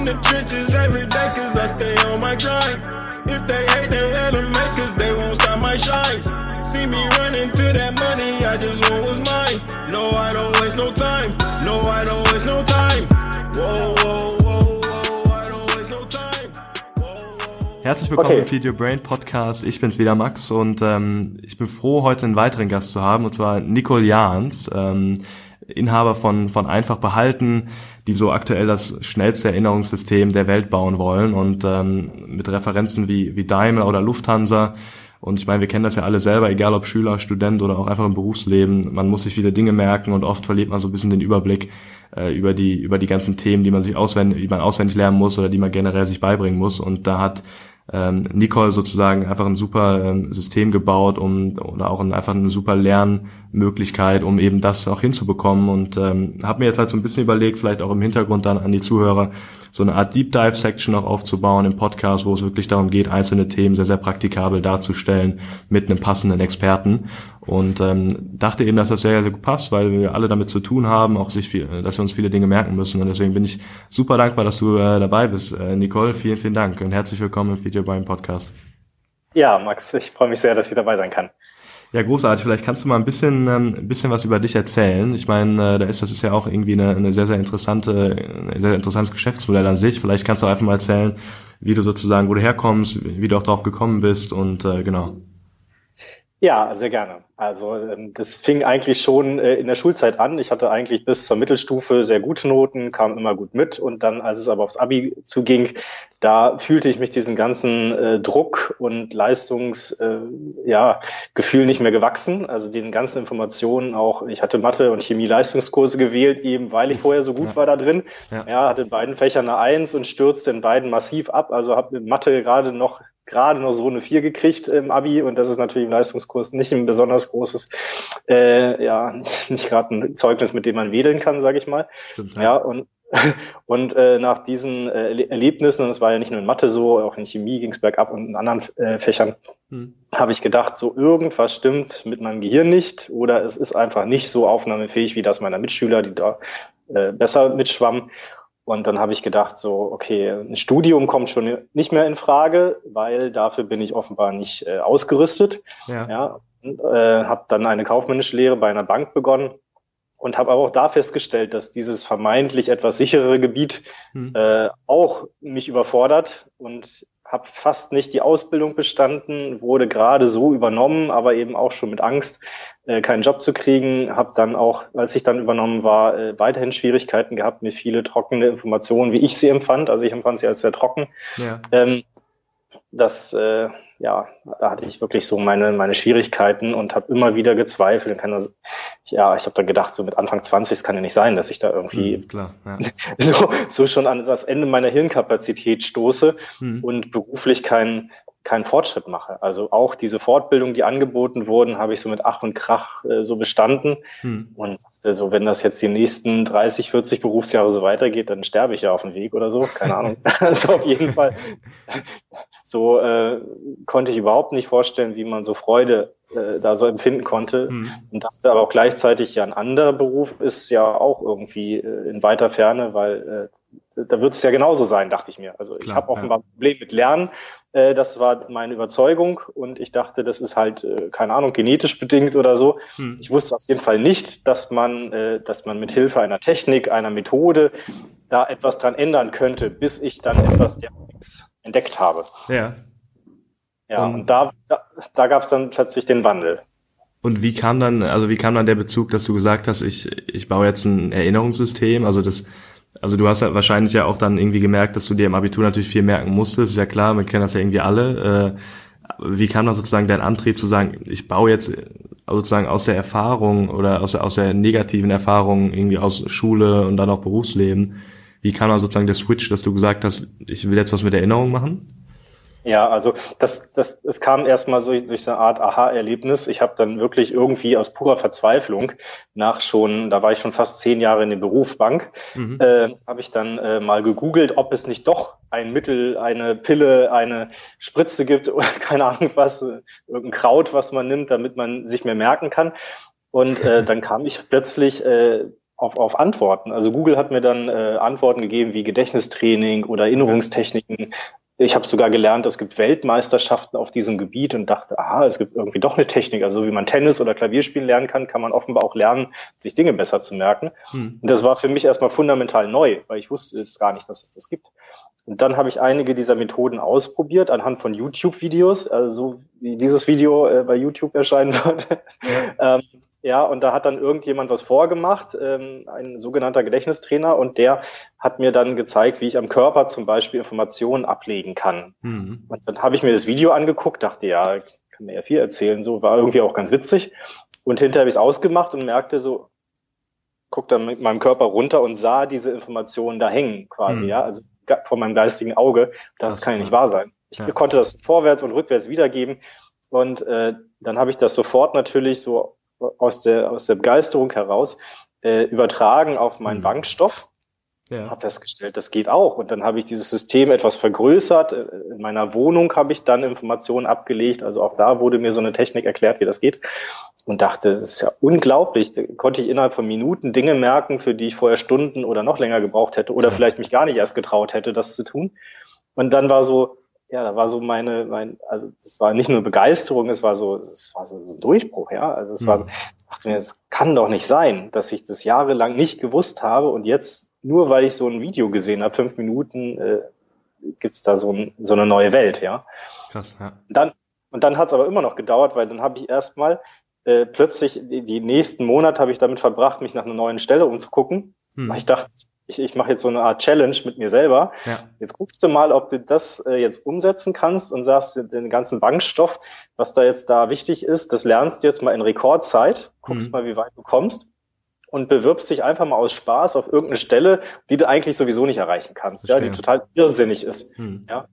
in the trenches every day cause I stay on my grind. If they hate, they hate them make cause they won't stop my shine. See me running to that money, I just want what's mine. No, I don't waste no time. No, I don't waste no time. Whoa, whoa, whoa, whoa, I don't waste no time. Whoa, whoa. Herzlich willkommen Okay. im Video Brain Podcast. Ich bin's wieder Max und ähm, ich bin froh, heute einen weiteren Gast zu haben und zwar Nicole Jahns, ähm, Inhaber von von Einfach behalten, die so aktuell das schnellste Erinnerungssystem der Welt bauen wollen und ähm, mit Referenzen wie wie Daimler oder Lufthansa. Und ich meine, wir kennen das ja alle selber, egal ob Schüler, Student oder auch einfach im Berufsleben. Man muss sich viele Dinge merken und oft verliert man so ein bisschen den Überblick äh, über die über die ganzen Themen, die man sich auswendig, die man auswendig lernen muss oder die man generell sich beibringen muss. Und da hat ähm, Nicole sozusagen einfach ein super ähm, System gebaut, um oder auch ein, einfach eine super Lernmöglichkeit, um eben das auch hinzubekommen. Und ähm, habe mir jetzt halt so ein bisschen überlegt, vielleicht auch im Hintergrund dann an die Zuhörer, so eine Art Deep Dive Section auch aufzubauen im Podcast, wo es wirklich darum geht, einzelne Themen sehr, sehr praktikabel darzustellen mit einem passenden Experten. Und ähm, dachte eben, dass das sehr, sehr gut passt, weil wir alle damit zu tun haben, auch sich viel, dass wir uns viele Dinge merken müssen. Und deswegen bin ich super dankbar, dass du äh, dabei bist. Äh, Nicole, vielen, vielen Dank und herzlich willkommen im Video beim Podcast. Ja, Max, ich freue mich sehr, dass ich dabei sein kann. Ja, großartig. Vielleicht kannst du mal ein bisschen, ähm, ein bisschen was über dich erzählen. Ich meine, äh, da ist das ist ja auch irgendwie eine, eine sehr, sehr interessante, ein sehr interessantes Geschäftsmodell an sich. Vielleicht kannst du einfach mal erzählen, wie du sozusagen, wo du herkommst, wie du auch drauf gekommen bist und äh, genau. Ja, sehr gerne. Also ähm, das fing eigentlich schon äh, in der Schulzeit an. Ich hatte eigentlich bis zur Mittelstufe sehr gute Noten, kam immer gut mit und dann, als es aber aufs Abi zuging, da fühlte ich mich diesen ganzen äh, Druck und Leistungsgefühl äh, ja, Gefühl nicht mehr gewachsen. Also den ganzen Informationen auch. Ich hatte Mathe und Chemie Leistungskurse gewählt, eben weil ich vorher so gut Ja. war da drin. Ja. Ja. hatte in beiden Fächern eine Eins und stürzte in beiden massiv ab. Also habe in Mathe gerade noch gerade noch so eine vier gekriegt im Abi und das ist natürlich im Leistungskurs nicht ein besonders großes, äh, ja, nicht gerade ein Zeugnis, mit dem man wedeln kann, sage ich mal. Stimmt. Ja, und und äh, nach diesen äh, Erle- Erlebnissen, und es war ja nicht nur in Mathe so, auch in Chemie ging es bergab und in anderen äh, Fächern, Hm. habe ich gedacht, so irgendwas stimmt mit meinem Gehirn nicht oder es ist einfach nicht so aufnahmefähig wie das meiner Mitschüler, die da äh, besser mitschwammen. Und dann habe ich gedacht, so, okay, ein Studium kommt schon nicht mehr in Frage, weil dafür bin ich offenbar nicht äh, ausgerüstet. Ja. Ja, äh, habe dann eine kaufmännische Lehre bei einer Bank begonnen und habe aber auch da festgestellt, dass dieses vermeintlich etwas sicherere Gebiet Hm. äh, auch mich überfordert und habe fast nicht die Ausbildung bestanden, wurde gerade so übernommen, aber eben auch schon mit Angst, äh, keinen Job zu kriegen. Habe dann auch, als ich dann übernommen war, äh, weiterhin Schwierigkeiten gehabt, mir viele trockene Informationen, wie ich sie empfand. Also ich empfand sie als sehr trocken. Ja. Ähm, das, äh, ja, da hatte ich wirklich so meine, meine Schwierigkeiten und habe immer wieder gezweifelt. Kann das, ja, ich habe dann gedacht, so mit Anfang 20, es kann ja nicht sein, dass ich da irgendwie Hm, klar. Ja. so, so schon an das Ende meiner Hirnkapazität stoße Hm. und beruflich keinen keinen Fortschritt mache. Also auch diese Fortbildung, die angeboten wurden, habe ich so mit Ach und Krach äh, so bestanden. Hm. Und dachte so, wenn das jetzt die nächsten 30, 40 Berufsjahre so weitergeht, dann sterbe ich ja auf dem Weg oder so. Keine Ahnung. Also auf jeden Fall. So äh, konnte ich überhaupt nicht vorstellen, wie man so Freude äh, da so empfinden konnte. Hm. Und dachte aber auch gleichzeitig, ja, ein anderer Beruf ist ja auch irgendwie äh, in weiter Ferne, weil äh, da wird es ja genauso sein, dachte ich mir. Also ich Klar, habe offenbar ein Problem mit Lernen. Äh, das war meine Überzeugung und ich dachte, das ist halt, äh, keine Ahnung, genetisch bedingt oder so. Hm. Ich wusste auf jeden Fall nicht, dass man, äh, dass man mit Hilfe einer Technik, einer Methode da etwas dran ändern könnte, bis ich dann etwas entdeckt habe. Ja. Ja, Und- und, da, da, da gab es dann plötzlich den Wandel. Und wie kam dann, also wie kam dann der Bezug, dass du gesagt hast, ich, ich baue jetzt ein Erinnerungssystem? Also das, also du hast ja wahrscheinlich ja auch dann irgendwie gemerkt, dass du dir im Abitur natürlich viel merken musstest. Ist ja klar, wir kennen das ja irgendwie alle. Äh, wie kam dann sozusagen dein Antrieb zu sagen, ich baue jetzt äh, sozusagen aus der Erfahrung oder aus der, aus der negativen Erfahrung irgendwie aus Schule und dann auch Berufsleben, wie kam dann sozusagen der Switch, dass du gesagt hast, ich will jetzt was mit Erinnerung machen? Ja, also das, das, es kam erstmal so durch so eine Art Aha-Erlebnis. Ich habe dann wirklich irgendwie aus purer Verzweiflung nach schon, da war ich schon fast zehn Jahre in dem Beruf Bank, Mhm. äh, habe ich dann äh, mal gegoogelt, ob es nicht doch ein Mittel, eine Pille, eine Spritze gibt oder keine Ahnung was, äh, irgendein Kraut, was man nimmt, damit man sich mehr merken kann. Und äh, dann kam ich plötzlich äh, auf, auf Antworten. Also Google hat mir dann äh, Antworten gegeben wie Gedächtnistraining oder Erinnerungstechniken. Ich habe sogar gelernt, es gibt Weltmeisterschaften auf diesem Gebiet und dachte, aha, es gibt irgendwie doch eine Technik. Also wie man Tennis oder Klavierspielen lernen kann, kann man offenbar auch lernen, sich Dinge besser zu merken. Hm. Und das war für mich erstmal fundamental neu, weil ich wusste es gar nicht, dass es das gibt. Und dann habe ich einige dieser Methoden ausprobiert anhand von YouTube-Videos, also so wie dieses Video äh, bei YouTube erscheinen wird. Ja. ähm, ja, und da hat dann irgendjemand was vorgemacht, ähm, ein sogenannter Gedächtnistrainer, und der hat mir dann gezeigt, wie ich am Körper zum Beispiel Informationen ablegen kann. Mhm. Und dann habe ich mir das Video angeguckt, dachte, ja, kann mir ja viel erzählen, so war irgendwie auch ganz witzig. Und hinterher habe ich es ausgemacht und merkte so, guck dann mit meinem Körper runter und sah diese Informationen da hängen quasi, mhm. ja, also vor meinem geistigen Auge. Das, das kann ja nicht wahr sein. Ich ja. konnte das vorwärts und rückwärts wiedergeben. Und äh, dann habe ich das sofort natürlich so aus der, aus der Begeisterung heraus äh, übertragen auf meinen mhm. Bankstoff. Ja. Habe festgestellt, das geht auch. Und dann habe ich dieses System etwas vergrößert. Äh, in meiner Wohnung habe ich dann Informationen abgelegt. Also auch da wurde mir so eine Technik erklärt, wie das geht. Und dachte, das ist ja unglaublich. Da konnte ich innerhalb von Minuten Dinge merken, für die ich vorher Stunden oder noch länger gebraucht hätte oder vielleicht mich gar nicht erst getraut hätte, das zu tun. Und dann war so, ja, da war so meine, mein, also es war nicht nur Begeisterung, es war so, es war so ein Durchbruch, ja. Also es mhm. war, dachte mir, es kann doch nicht sein, dass ich das jahrelang nicht gewusst habe und jetzt, nur weil ich so ein Video gesehen habe, fünf Minuten, äh, gibt's da so, ein, so eine neue Welt, ja. Krass, ja. Und dann, und dann hat's aber immer noch gedauert, weil dann habe ich erstmal äh, plötzlich die, die nächsten Monate habe ich damit verbracht, mich nach einer neuen Stelle umzugucken. Hm. Ich dachte, ich, ich mache jetzt so eine Art Challenge mit mir selber. Ja. Jetzt guckst du mal, ob du das äh, jetzt umsetzen kannst und sagst, den ganzen Bankstoff, was da jetzt da wichtig ist, das lernst du jetzt mal in Rekordzeit, guckst mhm. mal, wie weit du kommst und bewirbst dich einfach mal aus Spaß auf irgendeine Stelle, die du eigentlich sowieso nicht erreichen kannst, Verstehe. ja, die total irrsinnig ist. Mhm. Ja.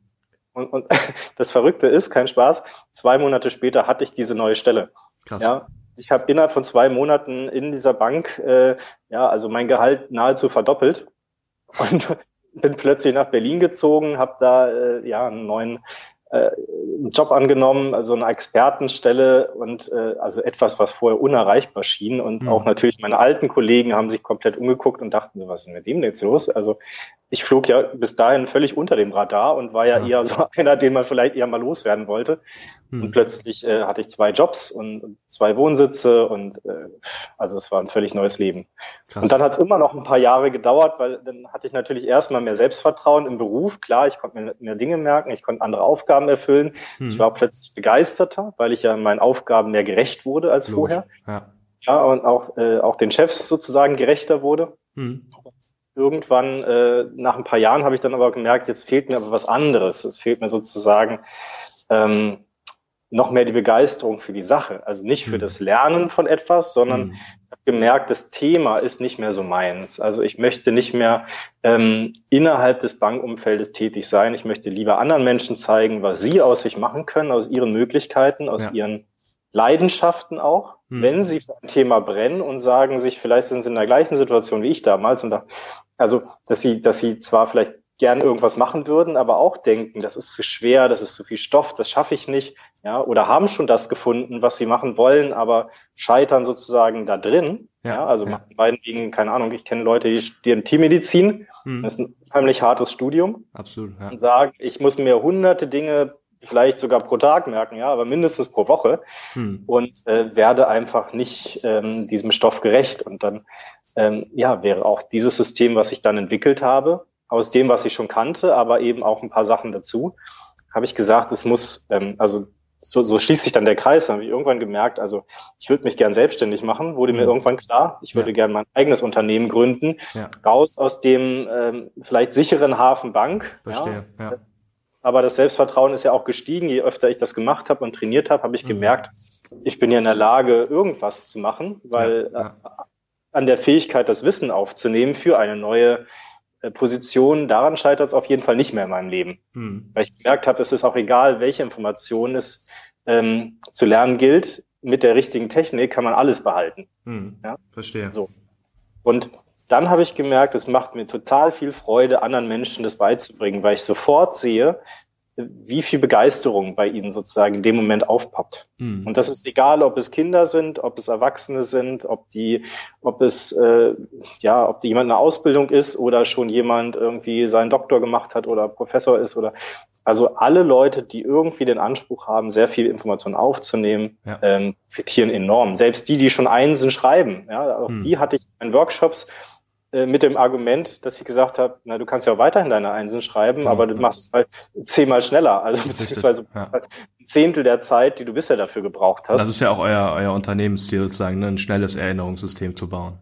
Und, und das Verrückte ist, kein Spaß, zwei Monate später hatte ich diese neue Stelle. Krass. Ja, ich habe innerhalb von zwei Monaten in dieser Bank, äh, ja, also mein Gehalt nahezu verdoppelt und bin plötzlich nach Berlin gezogen, habe da äh, ja einen neuen äh, einen Job angenommen, also eine Expertenstelle und äh, also etwas, was vorher unerreichbar schien. Und mhm. auch natürlich meine alten Kollegen haben sich komplett umgeguckt und dachten so, was ist denn mit dem jetzt los? Also ich flog ja bis dahin völlig unter dem Radar und war ja, ja. eher so einer, den man vielleicht eher mal loswerden wollte. Mhm. Und plötzlich äh, hatte ich zwei Jobs und zwei Wohnsitze und äh, also es war ein völlig neues Leben. Krass. Und dann hat es immer noch ein paar Jahre gedauert, weil dann hatte ich natürlich erstmal mehr Selbstvertrauen im Beruf. Klar, ich konnte mir mehr Dinge merken, ich konnte andere Aufgaben erfüllen. Mhm. Ich war plötzlich begeisterter, weil ich ja meinen Aufgaben mehr gerecht wurde als Logisch. vorher. Ja. ja, und auch, äh, auch den Chefs sozusagen gerechter wurde. Mhm irgendwann, äh, nach ein paar Jahren, habe ich dann aber gemerkt, jetzt fehlt mir aber was anderes. Es fehlt mir sozusagen ähm, noch mehr die Begeisterung für die Sache. Also nicht für mhm. das Lernen von etwas, sondern mhm. habe gemerkt, das Thema ist nicht mehr so meins. Also ich möchte nicht mehr ähm, innerhalb des Bankumfeldes tätig sein. Ich möchte lieber anderen Menschen zeigen, was sie aus sich machen können, aus ihren Möglichkeiten, aus ja. ihren Leidenschaften auch, mhm. wenn sie für ein Thema brennen und sagen sich, vielleicht sind sie in der gleichen Situation wie ich damals und da, also, dass sie, dass sie zwar vielleicht gern irgendwas machen würden, aber auch denken, das ist zu schwer, das ist zu viel Stoff, das schaffe ich nicht, ja, oder haben schon das gefunden, was sie machen wollen, aber scheitern sozusagen da drin, ja, ja also ja. machen meinetwegen, keine Ahnung, ich kenne Leute, die studieren Tiermedizin, hm. das ist ein unheimlich hartes Studium, absolut, ja. und sagen, ich muss mir hunderte Dinge vielleicht sogar pro Tag merken, ja, aber mindestens pro Woche hm. und äh, werde einfach nicht ähm, diesem Stoff gerecht und dann ähm, ja wäre auch dieses System, was ich dann entwickelt habe, aus dem, was ich schon kannte, aber eben auch ein paar Sachen dazu, habe ich gesagt, es muss, ähm, also so, so schließt sich dann der Kreis, dann habe ich irgendwann gemerkt, also ich würde mich gern selbstständig machen, wurde mir mhm. irgendwann klar, ich würde ja. gern mein eigenes Unternehmen gründen, ja. raus aus dem ähm, vielleicht sicheren Hafen Bank. Verstehe, ja. ja. Aber das Selbstvertrauen ist ja auch gestiegen, je öfter ich das gemacht habe und trainiert habe, habe ich mhm. gemerkt, ich bin ja in der Lage, irgendwas zu machen, weil äh, an der Fähigkeit, das Wissen aufzunehmen für eine neue äh, Position, daran scheitert es auf jeden Fall nicht mehr in meinem Leben. Hm. Weil ich gemerkt habe, es ist auch egal, welche Informationen es ähm, zu lernen gilt. Mit der richtigen Technik kann man alles behalten. Hm. Ja? Verstehe. So. Und dann habe ich gemerkt, es macht mir total viel Freude, anderen Menschen das beizubringen, weil ich sofort sehe, wie viel Begeisterung bei ihnen sozusagen in dem Moment aufpoppt. Mhm. Und das ist egal, ob es Kinder sind, ob es Erwachsene sind, ob die, ob es äh, ja, ob die jemand eine Ausbildung ist oder schon jemand irgendwie seinen Doktor gemacht hat oder Professor ist oder also alle Leute, die irgendwie den Anspruch haben, sehr viel Information aufzunehmen, ja. ähm, profitieren enorm. Selbst die, die schon Einsen schreiben, ja, auch mhm. die hatte ich in Workshops mit dem Argument, dass ich gesagt habe, na, du kannst ja auch weiterhin deine Einsen schreiben, ja, aber du machst es halt zehnmal schneller, also beziehungsweise ja. halt ein Zehntel der Zeit, die du bisher dafür gebraucht hast. Das ist ja auch euer, euer Unternehmensziel sozusagen, ne? ein schnelles Erinnerungssystem zu bauen.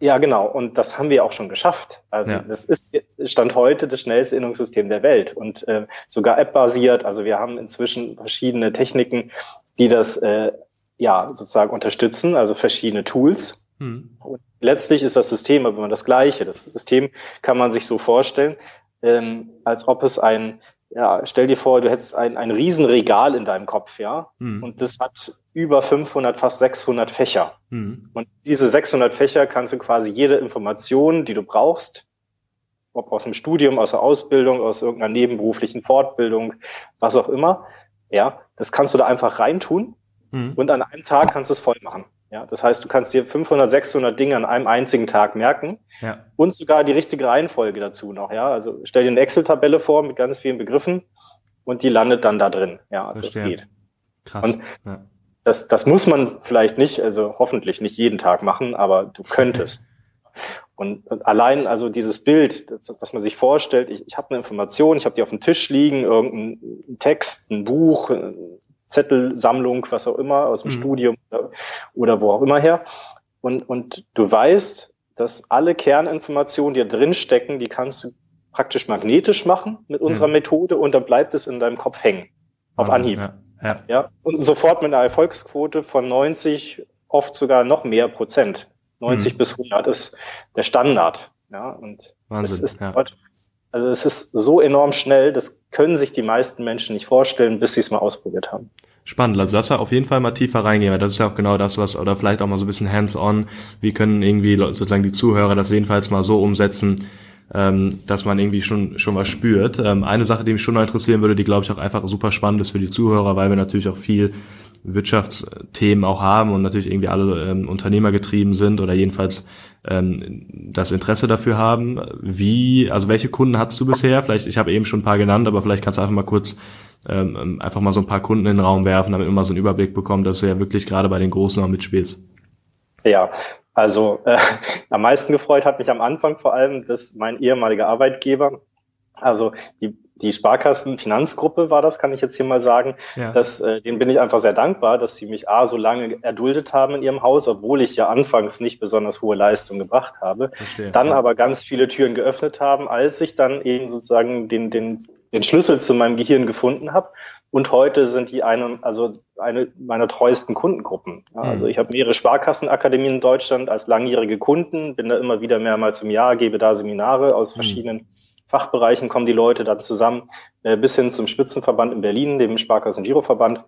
Ja, genau. Und das haben wir auch schon geschafft. Also ja. das ist Stand heute das schnellste Erinnerungssystem der Welt und äh, sogar App-basiert. Also wir haben inzwischen verschiedene Techniken, die das äh, ja sozusagen unterstützen, also verschiedene Tools. Hm. Und letztlich ist das System aber immer das gleiche. Das System kann man sich so vorstellen, ähm, als ob es ein, ja, stell dir vor, du hättest ein, ein Riesenregal in deinem Kopf, ja, hm. und das hat über 500, fast 600 Fächer. Hm. Und diese 600 Fächer kannst du quasi jede Information, die du brauchst, ob aus dem Studium, aus der Ausbildung, aus irgendeiner nebenberuflichen Fortbildung, was auch immer, ja, das kannst du da einfach reintun hm. und an einem Tag kannst du es voll machen. Ja, das heißt, du kannst dir 500, 600 Dinge an einem einzigen Tag merken ja. und sogar die richtige Reihenfolge dazu noch. Ja, also stell dir eine Excel-Tabelle vor mit ganz vielen Begriffen und die landet dann da drin. Ja, Verstehe. das geht. Krass. Und ja. das, das muss man vielleicht nicht, also hoffentlich nicht jeden Tag machen, aber du könntest. Und, und allein also dieses Bild, dass, dass man sich vorstellt, ich, ich habe eine Information, ich habe die auf dem Tisch liegen, irgendein Text, ein Buch, Zettelsammlung, was auch immer, aus dem mhm. Studium oder, oder wo auch immer her. Und, und du weißt, dass alle Kerninformationen, die da drin stecken, die kannst du praktisch magnetisch machen mit unserer mhm. Methode und dann bleibt es in deinem Kopf hängen. Auf Anhieb. Ja, ja. ja. Und sofort mit einer Erfolgsquote von 90, oft sogar noch mehr Prozent. 90 mhm. bis 100 ist der Standard. Ja, und Wahnsinn, es ist ja. Also es ist so enorm schnell, das können sich die meisten Menschen nicht vorstellen, bis sie es mal ausprobiert haben. Spannend, also das war auf jeden Fall mal tiefer reingehen, weil das ist ja auch genau das, was, oder vielleicht auch mal so ein bisschen hands-on, wie können irgendwie sozusagen die Zuhörer das jedenfalls mal so umsetzen, ähm, dass man irgendwie schon schon was spürt. Ähm, eine Sache, die mich schon mal interessieren würde, die glaube ich auch einfach super spannend ist für die Zuhörer, weil wir natürlich auch viel Wirtschaftsthemen auch haben und natürlich irgendwie alle ähm, Unternehmer getrieben sind oder jedenfalls ähm, das Interesse dafür haben. Wie, also welche Kunden hast du bisher? Vielleicht, ich habe eben schon ein paar genannt, aber vielleicht kannst du einfach mal kurz ähm, einfach mal so ein paar Kunden in den Raum werfen, damit man mal so einen Überblick bekommt, dass du ja wirklich gerade bei den Großen auch mitspielst. Ja, also äh, am meisten gefreut hat mich am Anfang vor allem, dass mein ehemaliger Arbeitgeber, also die die Sparkassenfinanzgruppe war das, kann ich jetzt hier mal sagen. Ja. Das, äh, denen bin ich einfach sehr dankbar, dass sie mich A so lange erduldet haben in ihrem Haus, obwohl ich ja anfangs nicht besonders hohe Leistung gebracht habe. Verstehe. Dann aber ganz viele Türen geöffnet haben, als ich dann eben sozusagen den, den, den Schlüssel zu meinem Gehirn gefunden habe. Und heute sind die eine, also eine meiner treuesten Kundengruppen. Ja, also mhm. ich habe mehrere Sparkassenakademien in Deutschland als langjährige Kunden, bin da immer wieder mehrmals im Jahr, gebe da Seminare aus mhm. verschiedenen Fachbereichen kommen die Leute dann zusammen, äh, bis hin zum Spitzenverband in Berlin, dem Sparkassen Giroverband.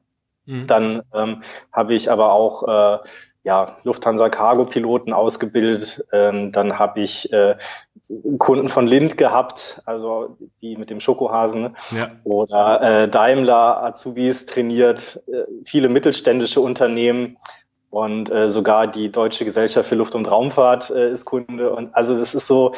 Mhm. Dann ähm, habe ich aber auch äh, ja, Lufthansa Cargo Piloten ausgebildet. Ähm, dann habe ich äh, Kunden von Lind gehabt, also die mit dem Schokohasen ja. oder äh, Daimler Azubis trainiert, äh, viele mittelständische Unternehmen und äh, sogar die Deutsche Gesellschaft für Luft- und Raumfahrt äh, ist Kunde und also das ist so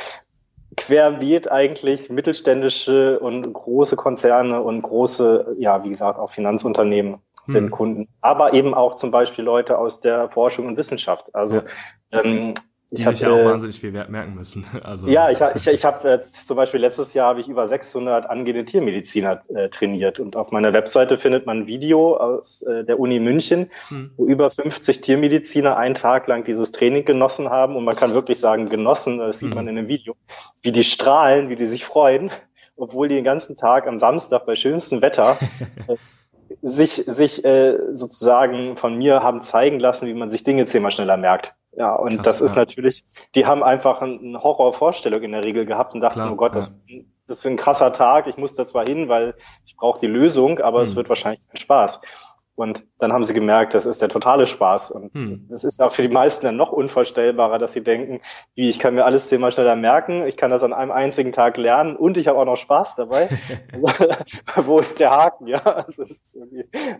querbeet eigentlich mittelständische und große Konzerne und große, ja, wie gesagt, auch Finanzunternehmen sind hm. Kunden. Aber eben auch zum Beispiel Leute aus der Forschung und Wissenschaft. Also ja. ähm, ich habe ja auch wahnsinnig viel merken müssen. Also ja, ich, ich, ich habe äh, zum Beispiel letztes Jahr habe ich über 600 angehende Tiermediziner äh, trainiert und auf meiner Webseite findet man ein Video aus äh, der Uni München, hm. wo über 50 Tiermediziner einen Tag lang dieses Training genossen haben und man kann wirklich sagen genossen, das sieht hm. man in dem Video, wie die strahlen, wie die sich freuen, obwohl die den ganzen Tag am Samstag bei schönstem Wetter äh, sich sich äh, sozusagen von mir haben zeigen lassen, wie man sich Dinge zehnmal schneller merkt. Ja, und Krass, das ist ja. natürlich, die haben einfach eine Horrorvorstellung in der Regel gehabt und dachten, Klar, oh Gott, ja. das, das ist ein krasser Tag, ich muss da zwar hin, weil ich brauche die Lösung, aber mhm. es hm. wird wahrscheinlich kein Spaß. Und dann haben sie gemerkt, das ist der totale Spaß. Und hm. das ist auch für die meisten dann noch unvorstellbarer, dass sie denken, wie ich kann mir alles zehnmal schneller merken, ich kann das an einem einzigen Tag lernen und ich habe auch noch Spaß dabei. Wo ist der Haken? Ja, es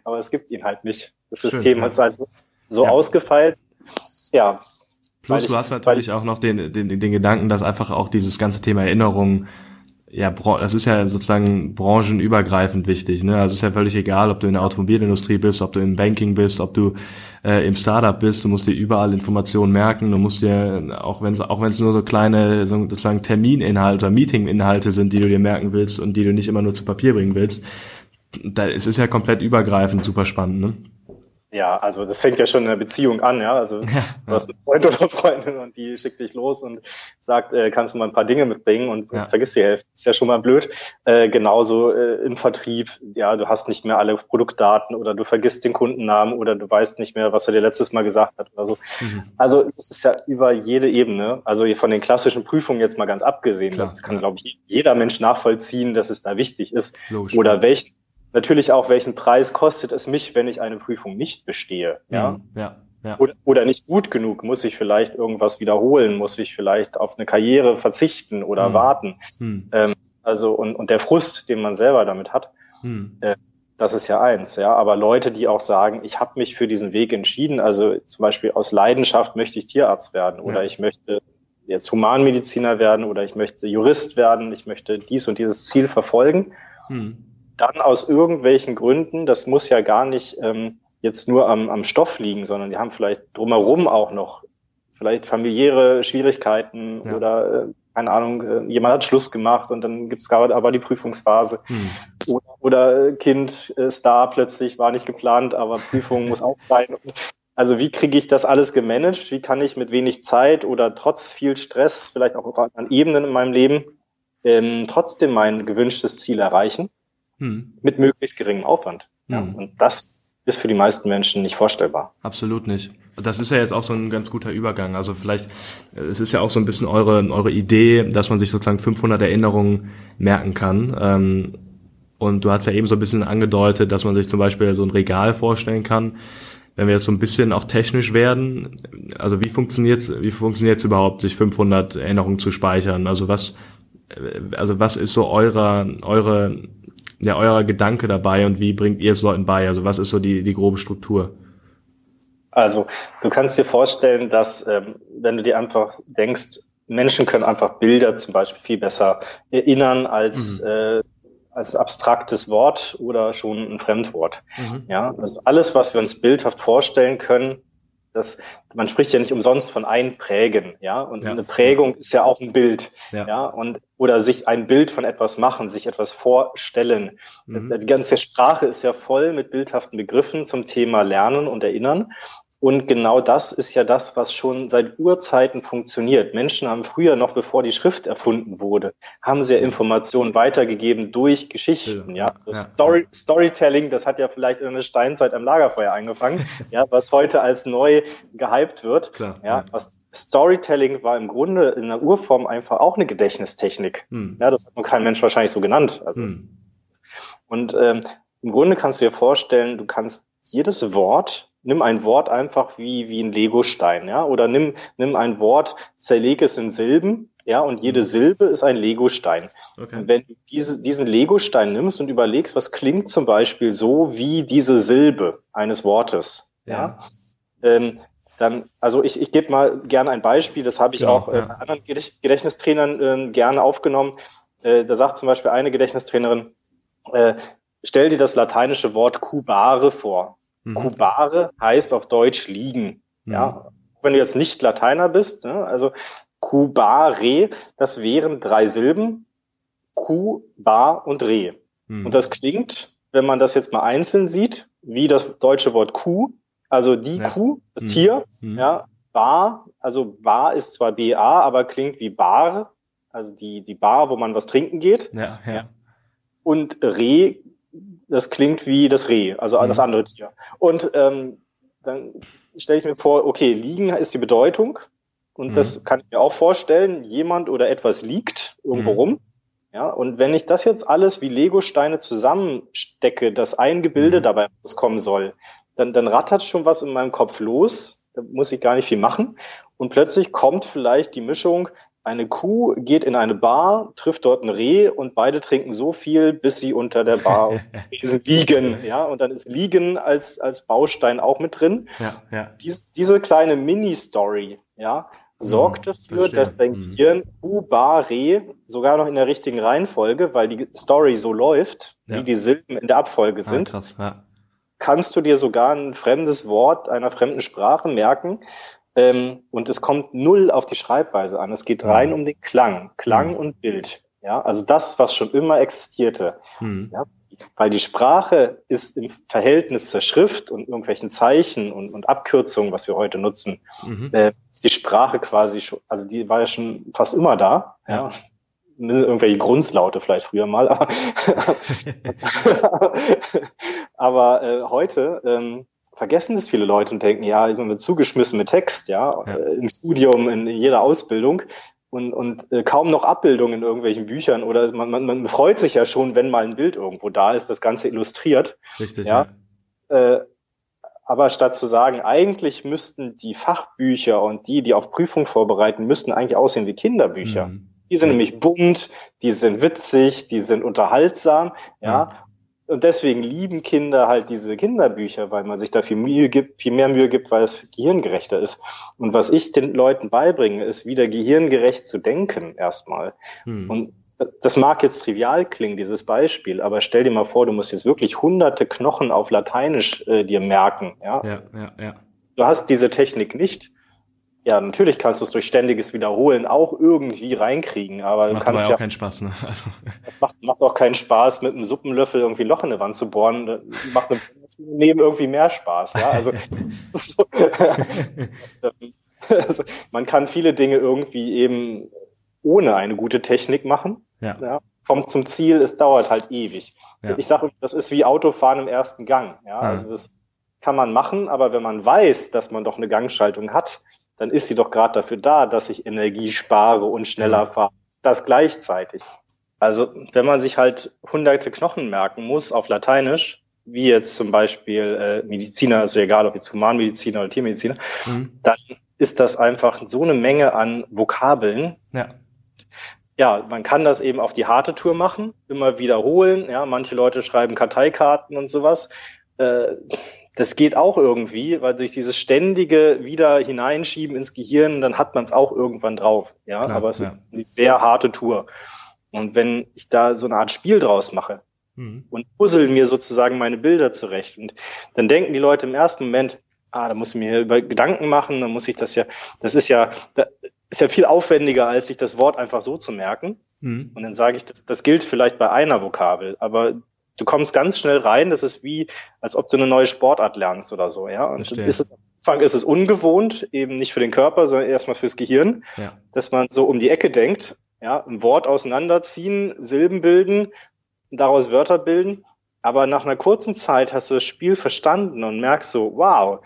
aber es gibt ihn halt nicht. Das System Schön, ja. ist halt so, so ja. ausgefeilt. Ja. Plus du hast natürlich auch noch den, den, den Gedanken, dass einfach auch dieses ganze Thema Erinnerung ja, das ist ja sozusagen branchenübergreifend wichtig. Ne? Also es ist ja völlig egal, ob du in der Automobilindustrie bist, ob du im Banking bist, ob du äh, im Startup bist. Du musst dir überall Informationen merken. Du musst dir, auch wenn es auch wenn es nur so kleine sozusagen Termininhalte oder Meetinginhalte sind, die du dir merken willst und die du nicht immer nur zu Papier bringen willst, da es ist ja komplett übergreifend super spannend. Ne? Ja, also das fängt ja schon in der Beziehung an, ja. Also ja, du hast einen Freund oder Freundin und die schickt dich los und sagt, äh, kannst du mal ein paar Dinge mitbringen und ja. vergiss die Hälfte. Ist ja schon mal blöd. Äh, genauso äh, im Vertrieb, ja, du hast nicht mehr alle Produktdaten oder du vergisst den Kundennamen oder du weißt nicht mehr, was er dir letztes Mal gesagt hat oder so. Mhm. Also es ist ja über jede Ebene, also von den klassischen Prüfungen jetzt mal ganz abgesehen, Klar, das kann, ja. glaube ich, jeder Mensch nachvollziehen, dass es da wichtig ist. Logisch, oder welchen Natürlich auch, welchen Preis kostet es mich, wenn ich eine Prüfung nicht bestehe? Ja, mhm, ja, ja. Oder, oder nicht gut genug? Muss ich vielleicht irgendwas wiederholen? Muss ich vielleicht auf eine Karriere verzichten oder mhm. warten? Mhm. Ähm, also und, und der Frust, den man selber damit hat, mhm. äh, das ist ja eins. Ja, aber Leute, die auch sagen, ich habe mich für diesen Weg entschieden, also zum Beispiel aus Leidenschaft möchte ich Tierarzt werden oder ja. ich möchte jetzt Humanmediziner werden oder ich möchte Jurist werden, ich möchte dies und dieses Ziel verfolgen. Mhm dann aus irgendwelchen Gründen, das muss ja gar nicht ähm, jetzt nur am, am Stoff liegen, sondern die haben vielleicht drumherum auch noch vielleicht familiäre Schwierigkeiten ja. oder äh, keine Ahnung, äh, jemand hat Schluss gemacht und dann gibt's gerade aber die Prüfungsphase. Hm. Oder, oder äh, Kind äh, Star plötzlich war nicht geplant, aber Prüfung muss auch sein. Also wie kriege ich das alles gemanagt? Wie kann ich mit wenig Zeit oder trotz viel Stress, vielleicht auch an Ebenen in meinem Leben, ähm, trotzdem mein gewünschtes Ziel erreichen? Hm. mit möglichst geringem Aufwand. Hm. Ja, und das ist für die meisten Menschen nicht vorstellbar. Absolut nicht. Das ist ja jetzt auch so ein ganz guter Übergang. Also vielleicht, es ist ja auch so ein bisschen eure, eure Idee, dass man sich sozusagen 500 Erinnerungen merken kann. Ähm, und du hast ja eben so ein bisschen angedeutet, dass man sich zum Beispiel so ein Regal vorstellen kann. Wenn wir jetzt so ein bisschen auch technisch werden, also wie funktioniert's, wie funktioniert's überhaupt, sich 500 Erinnerungen zu speichern? Also was, also was ist so eure, eure ja, euer Gedanke dabei und wie bringt ihr es Leuten bei? Also was ist so die, die grobe Struktur? Also du kannst dir vorstellen, dass ähm, wenn du dir einfach denkst, Menschen können einfach Bilder zum Beispiel viel besser erinnern als mhm. äh, als abstraktes Wort oder schon ein Fremdwort. Mhm. Ja, also alles, was wir uns bildhaft vorstellen können, das, man spricht ja nicht umsonst von Einprägen, ja, und ja. eine Prägung ist ja auch ein Bild, ja. ja, und oder sich ein Bild von etwas machen, sich etwas vorstellen. Mhm. Die ganze Sprache ist ja voll mit bildhaften Begriffen zum Thema Lernen und Erinnern. Und genau das ist ja das, was schon seit Urzeiten funktioniert. Menschen haben früher, noch bevor die Schrift erfunden wurde, haben sie ja Informationen weitergegeben durch Geschichten. Ja, ja. Story, Storytelling, das hat ja vielleicht in der Steinzeit am Lagerfeuer angefangen, ja, was heute als neu gehypt wird. Klar, ja. Was Storytelling war im Grunde in der Urform einfach auch eine Gedächtnistechnik. Hm. Ja, das hat nur kein Mensch wahrscheinlich so genannt. Also. Hm. Und ähm, im Grunde kannst du dir vorstellen, du kannst jedes Wort nimm ein Wort einfach wie, wie ein Legostein, ja, oder nimm, nimm ein Wort, zerleg es in Silben, ja, und jede mhm. Silbe ist ein Legostein. Okay. Und wenn du diese, diesen Legostein nimmst und überlegst, was klingt zum Beispiel so wie diese Silbe eines Wortes, ja, ja ähm, dann, also ich, ich gebe mal gerne ein Beispiel, das habe ich genau, auch äh, bei anderen Gedächtnistrainern äh, gerne aufgenommen. Äh, da sagt zum Beispiel eine Gedächtnistrainerin, äh, stell dir das lateinische Wort kubare vor. Mhm. Kubare heißt auf Deutsch liegen. Mhm. Ja, wenn du jetzt nicht Lateiner bist, ne, also Kubare, das wären drei Silben, Ku, Bar und Re. Mhm. Und das klingt, wenn man das jetzt mal einzeln sieht, wie das deutsche Wort Kuh, also die ja. Kuh, das mhm. Tier, mhm. ja, Bar, also Bar ist zwar BA, aber klingt wie Bar, also die, die Bar, wo man was trinken geht. Ja, ja. Und Re das klingt wie das Reh, also mhm. das andere Tier. Und ähm, dann stelle ich mir vor, okay, liegen ist die Bedeutung. Und mhm. das kann ich mir auch vorstellen. Jemand oder etwas liegt irgendwo mhm. rum. Ja, und wenn ich das jetzt alles wie Lego-Steine zusammenstecke, dass ein Gebilde mhm. dabei rauskommen soll, dann, dann rattert schon was in meinem Kopf los. Da muss ich gar nicht viel machen. Und plötzlich kommt vielleicht die Mischung, eine Kuh geht in eine Bar, trifft dort ein Reh und beide trinken so viel, bis sie unter der Bar liegen. Ja, und dann ist Liegen als, als Baustein auch mit drin. Ja, ja. Dies, diese kleine Mini-Story, ja, sorgt dafür, verstehe. dass dein. Gehirn Kuh, Bar, Reh sogar noch in der richtigen Reihenfolge, weil die Story so läuft, ja. wie die Silben in der Abfolge ah, sind. Ah, krass, ja. Kannst du dir sogar ein fremdes Wort einer fremden Sprache merken, ähm, und es kommt null auf die Schreibweise an. Es geht rein mhm. um den Klang, Klang mhm. und Bild. Ja, also das, was schon immer existierte. Mhm. Ja, weil die Sprache ist im Verhältnis zur Schrift und irgendwelchen Zeichen und, und Abkürzungen, was wir heute nutzen, mhm. äh, die Sprache quasi schon, also die war ja schon fast immer da. Ja. ja. Irgendwelche Grundslaute vielleicht früher mal, aber, aber äh, heute ähm, vergessen das viele Leute und denken, ja, ich bin zugeschmissen mit Text, ja, ja. Äh, im Studium, in jeder Ausbildung und, und äh, kaum noch Abbildungen in irgendwelchen Büchern oder man, man, man freut sich ja schon, wenn mal ein Bild irgendwo da ist, das Ganze illustriert. Richtig. Ja. ja. Äh, aber statt zu sagen, eigentlich müssten die Fachbücher und die, die auf Prüfung vorbereiten, müssten eigentlich aussehen wie Kinderbücher. Mhm. Die sind nämlich bunt, die sind witzig, die sind unterhaltsam, ja. Und deswegen lieben Kinder halt diese Kinderbücher, weil man sich da viel Mühe gibt, viel mehr Mühe gibt, weil es gehirngerechter ist. Und was ich den Leuten beibringe, ist wieder gehirngerecht zu denken erstmal. Hm. Und das mag jetzt trivial klingen, dieses Beispiel, aber stell dir mal vor, du musst jetzt wirklich hunderte Knochen auf Lateinisch äh, dir merken. Ja? Ja, ja, ja. Du hast diese Technik nicht ja, natürlich kannst du es durch ständiges Wiederholen auch irgendwie reinkriegen, aber macht du kannst aber ja auch keinen Spaß, ne? Also. Macht, macht auch keinen Spaß, mit einem Suppenlöffel irgendwie Loch in die Wand zu bohren. Das macht neben irgendwie mehr Spaß, ja. Also, so, also, man kann viele Dinge irgendwie eben ohne eine gute Technik machen. Ja. ja. Kommt zum Ziel, es dauert halt ewig. Ja. Ich sage, das ist wie Autofahren im ersten Gang. Ja, also das kann man machen, aber wenn man weiß, dass man doch eine Gangschaltung hat, dann ist sie doch gerade dafür da, dass ich Energie spare und schneller fahre. Das gleichzeitig. Also wenn man sich halt hunderte Knochen merken muss auf Lateinisch, wie jetzt zum Beispiel äh, Mediziner, also egal ob jetzt Humanmediziner oder Tiermediziner, mhm. dann ist das einfach so eine Menge an Vokabeln. Ja. Ja, man kann das eben auf die harte Tour machen, immer wiederholen. Ja, manche Leute schreiben Karteikarten und sowas. Äh, das geht auch irgendwie, weil durch dieses ständige wieder hineinschieben ins Gehirn, dann hat man es auch irgendwann drauf. Ja, Klar, aber es ja. ist eine sehr harte Tour. Und wenn ich da so eine Art Spiel draus mache mhm. und puzzle mir sozusagen meine Bilder zurecht, und dann denken die Leute im ersten Moment, ah, da muss ich mir über Gedanken machen, dann muss ich das ja, das ist ja, das ist ja viel aufwendiger, als sich das Wort einfach so zu merken. Mhm. Und dann sage ich, das, das gilt vielleicht bei einer Vokabel, aber du kommst ganz schnell rein. Das ist wie, als ob du eine neue Sportart lernst oder so, ja. Und ist es, am Anfang ist es ungewohnt, eben nicht für den Körper, sondern erstmal fürs Gehirn, ja. dass man so um die Ecke denkt, ja, ein Wort auseinanderziehen, Silben bilden, daraus Wörter bilden. Aber nach einer kurzen Zeit hast du das Spiel verstanden und merkst so, wow,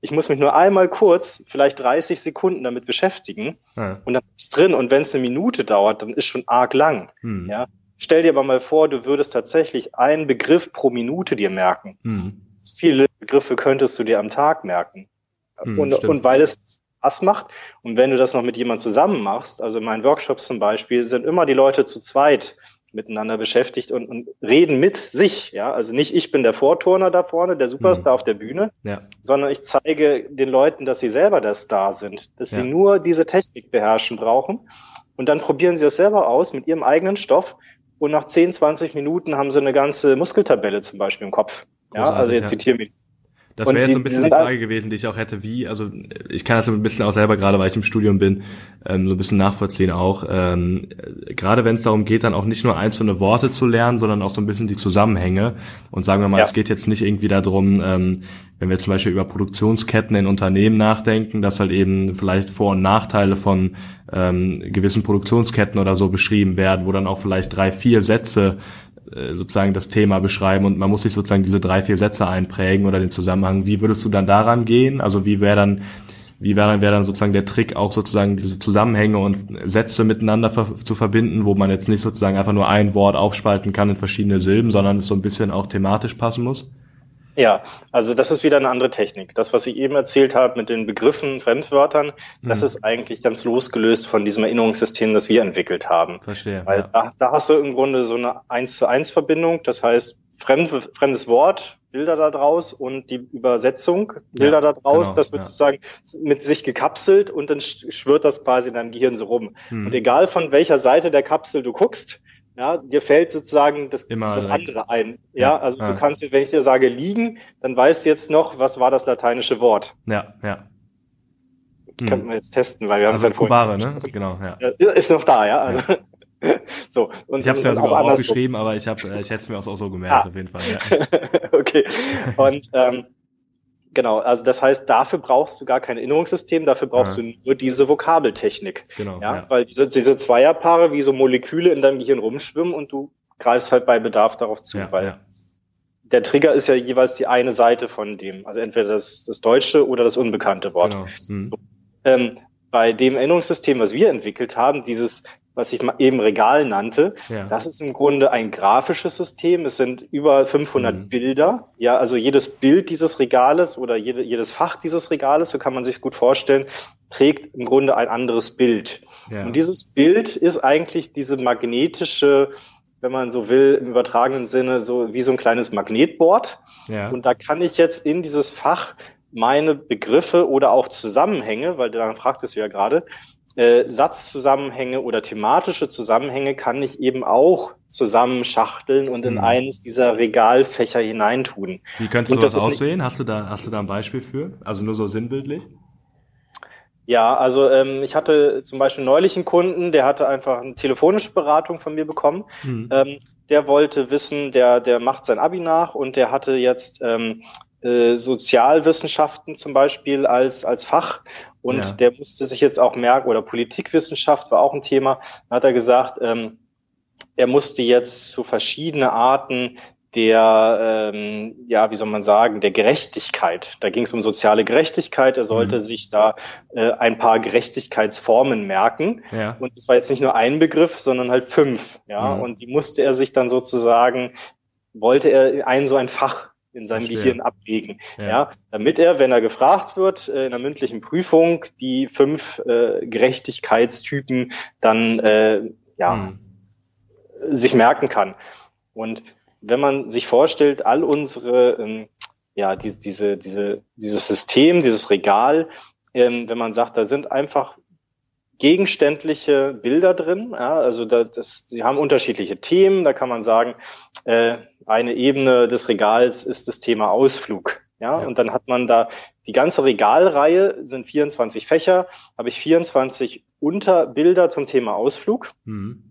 ich muss mich nur einmal kurz, vielleicht 30 Sekunden damit beschäftigen ja. und dann ist drin. Und wenn es eine Minute dauert, dann ist schon arg lang. Hm. Ja, Stell dir aber mal vor, du würdest tatsächlich einen Begriff pro Minute dir merken. Mhm. Viele Begriffe könntest du dir am Tag merken. Mhm, und, und weil es Spaß macht und wenn du das noch mit jemand zusammen machst, also in meinen Workshops zum Beispiel, sind immer die Leute zu zweit miteinander beschäftigt und, und reden mit sich. Ja, also nicht ich bin der Vorturner da vorne, der Superstar mhm. auf der Bühne, ja. sondern ich zeige den Leuten, dass sie selber der Star sind, dass ja. sie nur diese Technik beherrschen brauchen. Und dann probieren sie es selber aus mit ihrem eigenen Stoff und nach 10, 20 Minuten haben sie eine ganze Muskeltabelle zum Beispiel im Kopf. Großartig, ja, also jetzt die Tiermedizin. Das wäre jetzt so ein bisschen die Frage gewesen, die ich auch hätte, wie, also ich kann das ein bisschen auch selber, gerade weil ich im Studium bin, ähm, so ein bisschen nachvollziehen auch. Ähm, gerade wenn es darum geht, dann auch nicht nur einzelne Worte zu lernen, sondern auch so ein bisschen die Zusammenhänge. Und sagen wir mal, ja. es geht jetzt nicht irgendwie darum, ähm, wenn wir zum Beispiel über Produktionsketten in Unternehmen nachdenken, dass halt eben vielleicht Vor- und Nachteile von ähm, gewissen Produktionsketten oder so beschrieben werden, wo dann auch vielleicht drei, vier Sätze sozusagen das Thema beschreiben und man muss sich sozusagen diese drei, vier Sätze einprägen oder den Zusammenhang. Wie würdest du dann daran gehen? Also wie wäre dann wie wäre dann, dann sozusagen der Trick, auch sozusagen diese Zusammenhänge und Sätze miteinander ver zu verbinden, wo man jetzt nicht sozusagen einfach nur ein Wort aufspalten kann in verschiedene Silben, sondern es so ein bisschen auch thematisch passen muss? Ja, also das ist wieder eine andere Technik. Das, was ich eben erzählt habe mit den Begriffen, Fremdwörtern, mhm. das ist eigentlich ganz losgelöst von diesem Erinnerungssystem, das wir entwickelt haben. Verstehe. Weil ja. da, da hast du im Grunde so eine eins zu eins Verbindung. Das heißt, fremd, fremdes Wort, Bilder da draus und die Übersetzung, Bilder ja, da draus, genau, das wird ja. sozusagen mit sich gekapselt und dann schwirrt das quasi in deinem Gehirn so rum. Mhm. Und egal von welcher Seite der Kapsel du guckst, ja, dir fällt sozusagen das, Immer das andere ein. Ja, ja also ja. du kannst, wenn ich dir sage liegen, dann weißt du jetzt noch, was war das lateinische Wort. Ja, ja. Das hm. könnten wir jetzt testen, weil wir also haben es ja Kubare, ne? Genau, ja. Ist noch da, ja. Also, so. Und, ich habe es mir sogar auch aufgeschrieben, aber ich habe, ich hätte es mir auch so gemerkt, ah. auf jeden Fall. Ja. okay. Und ähm, Genau, also das heißt, dafür brauchst du gar kein Erinnerungssystem, dafür brauchst ja. du nur diese Vokabeltechnik. Genau. Ja, ja. Weil diese, diese Zweierpaare wie so Moleküle in deinem Gehirn rumschwimmen und du greifst halt bei Bedarf darauf zu, ja, weil der Trigger ist ja jeweils die eine Seite von dem, also entweder das, das deutsche oder das unbekannte Wort. Genau. Mhm. So, ähm, bei dem Erinnerungssystem, was wir entwickelt haben, dieses was ich eben Regal nannte, ja. das ist im Grunde ein grafisches System. Es sind über 500 mhm. Bilder. Ja, also jedes Bild dieses Regales oder jede, jedes Fach dieses Regales, so kann man sich gut vorstellen, trägt im Grunde ein anderes Bild. Ja. Und dieses Bild ist eigentlich diese magnetische wenn man so will, im übertragenen Sinne, so wie so ein kleines Magnetboard. Ja. Und da kann ich jetzt in dieses Fach meine Begriffe oder auch Zusammenhänge, weil daran fragt es ja gerade, äh, Satzzusammenhänge oder thematische Zusammenhänge kann ich eben auch zusammenschachteln und in mhm. eines dieser Regalfächer hineintun. Wie könntest du das, das aussehen? Hast du da, hast du da ein Beispiel für? Also nur so sinnbildlich? Ja, also ähm, ich hatte zum Beispiel neulich einen Kunden, der hatte einfach eine telefonische Beratung von mir bekommen. Mhm. Ähm, der wollte wissen, der, der macht sein Abi nach und der hatte jetzt ähm, äh, Sozialwissenschaften zum Beispiel als, als Fach und ja. der musste sich jetzt auch merken, oder Politikwissenschaft war auch ein Thema, da hat er gesagt, ähm, er musste jetzt zu verschiedene Arten der, ähm, ja, wie soll man sagen, der Gerechtigkeit. Da ging es um soziale Gerechtigkeit. Er sollte mhm. sich da äh, ein paar Gerechtigkeitsformen merken. Ja. Und es war jetzt nicht nur ein Begriff, sondern halt fünf. Ja, mhm. und die musste er sich dann sozusagen, wollte er ein so ein Fach in seinem Verstehe. Gehirn ablegen. Ja. ja. damit er, wenn er gefragt wird äh, in einer mündlichen Prüfung, die fünf äh, Gerechtigkeitstypen dann äh, ja hm. sich merken kann. Und wenn man sich vorstellt, all unsere ähm, ja die, diese diese dieses System, dieses Regal, ähm, wenn man sagt, da sind einfach gegenständliche Bilder drin. Ja, also da, das, die haben unterschiedliche Themen. Da kann man sagen, äh, eine Ebene des Regals ist das Thema Ausflug. Ja, ja, und dann hat man da die ganze Regalreihe sind 24 Fächer, habe ich 24 Unterbilder zum Thema Ausflug. Mhm.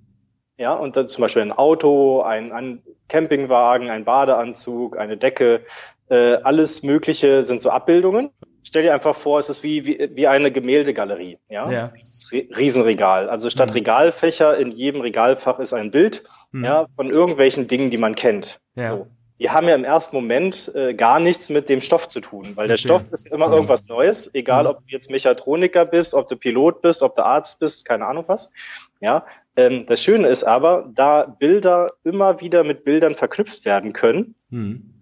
Ja, und dann zum Beispiel ein Auto, ein, ein Campingwagen, ein Badeanzug, eine Decke, äh, alles Mögliche sind so Abbildungen stell dir einfach vor, es ist wie, wie, wie eine Gemäldegalerie, ja, ja. dieses Riesenregal. Also statt mhm. Regalfächer in jedem Regalfach ist ein Bild, mhm. ja, von irgendwelchen Dingen, die man kennt. Ja. So. Die haben ja im ersten Moment äh, gar nichts mit dem Stoff zu tun, weil der Stoff ist immer mhm. irgendwas Neues, egal mhm. ob du jetzt Mechatroniker bist, ob du Pilot bist, ob du Arzt bist, keine Ahnung was. Ja, ähm, das Schöne ist aber, da Bilder immer wieder mit Bildern verknüpft werden können, mhm.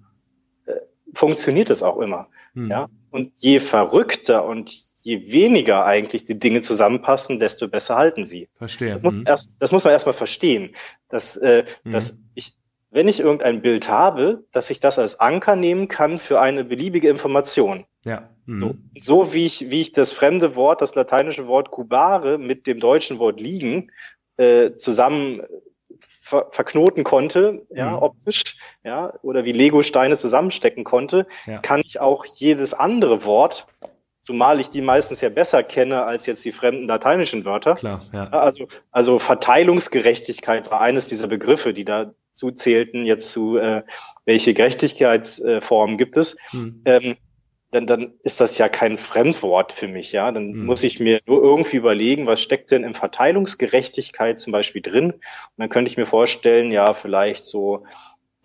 Funktioniert es auch immer. Mhm. Ja, und je verrückter und je weniger eigentlich die Dinge zusammenpassen, desto besser halten sie. Verstehe. Das muss, mhm. erst, das muss man erstmal verstehen, dass, äh, mhm. dass ich, wenn ich irgendein Bild habe, dass ich das als Anker nehmen kann für eine beliebige Information. Ja. Mhm. So, so wie ich, wie ich das fremde Wort, das lateinische Wort Kubare mit dem deutschen Wort liegen äh, zusammen ver verknoten konnte, ja, mhm. optisch, ja, oder wie Lego-Steine zusammenstecken konnte, ja. kann ich auch jedes andere Wort, zumal ich die meistens ja besser kenne als jetzt die fremden lateinischen Wörter. Klar, ja. Also, also Verteilungsgerechtigkeit war eines dieser Begriffe, die dazu zählten, jetzt zu, äh, welche Gerechtigkeitsformen gibt es. Mhm. Ähm, dann, dann ist das ja kein Fremdwort für mich, ja. Dann mhm. muss ich mir nur irgendwie überlegen, was steckt denn in Verteilungsgerechtigkeit zum Beispiel drin? Und dann könnte ich mir vorstellen, ja, vielleicht so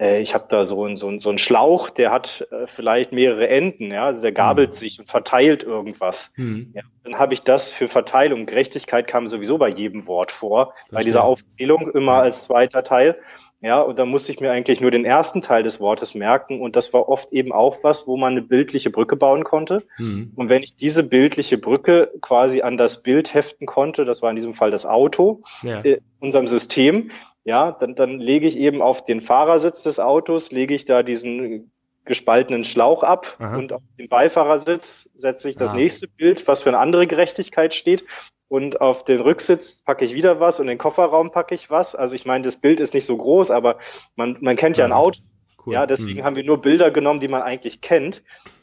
äh, ich habe da so, ein, so, ein, so einen Schlauch, der hat äh, vielleicht mehrere Enden, ja, also der gabelt mhm. sich und verteilt irgendwas. Mhm. Ja, dann habe ich das für Verteilung. Gerechtigkeit kam sowieso bei jedem Wort vor, das bei dieser Aufzählung immer als zweiter Teil. Ja, und da musste ich mir eigentlich nur den ersten Teil des Wortes merken. Und das war oft eben auch was, wo man eine bildliche Brücke bauen konnte. Mhm. Und wenn ich diese bildliche Brücke quasi an das Bild heften konnte, das war in diesem Fall das Auto, ja. äh, unserem System, ja, dann, dann lege ich eben auf den Fahrersitz des Autos, lege ich da diesen gespaltenen Schlauch ab Aha. und auf den Beifahrersitz setze ich das ah. nächste Bild, was für eine andere Gerechtigkeit steht und auf den Rücksitz packe ich wieder was und in den Kofferraum packe ich was. Also ich meine, das Bild ist nicht so groß, aber man, man kennt ja, ein Auto. Cool. Ja, deswegen hm. haben wir nur Bilder genommen, die man eigentlich kennt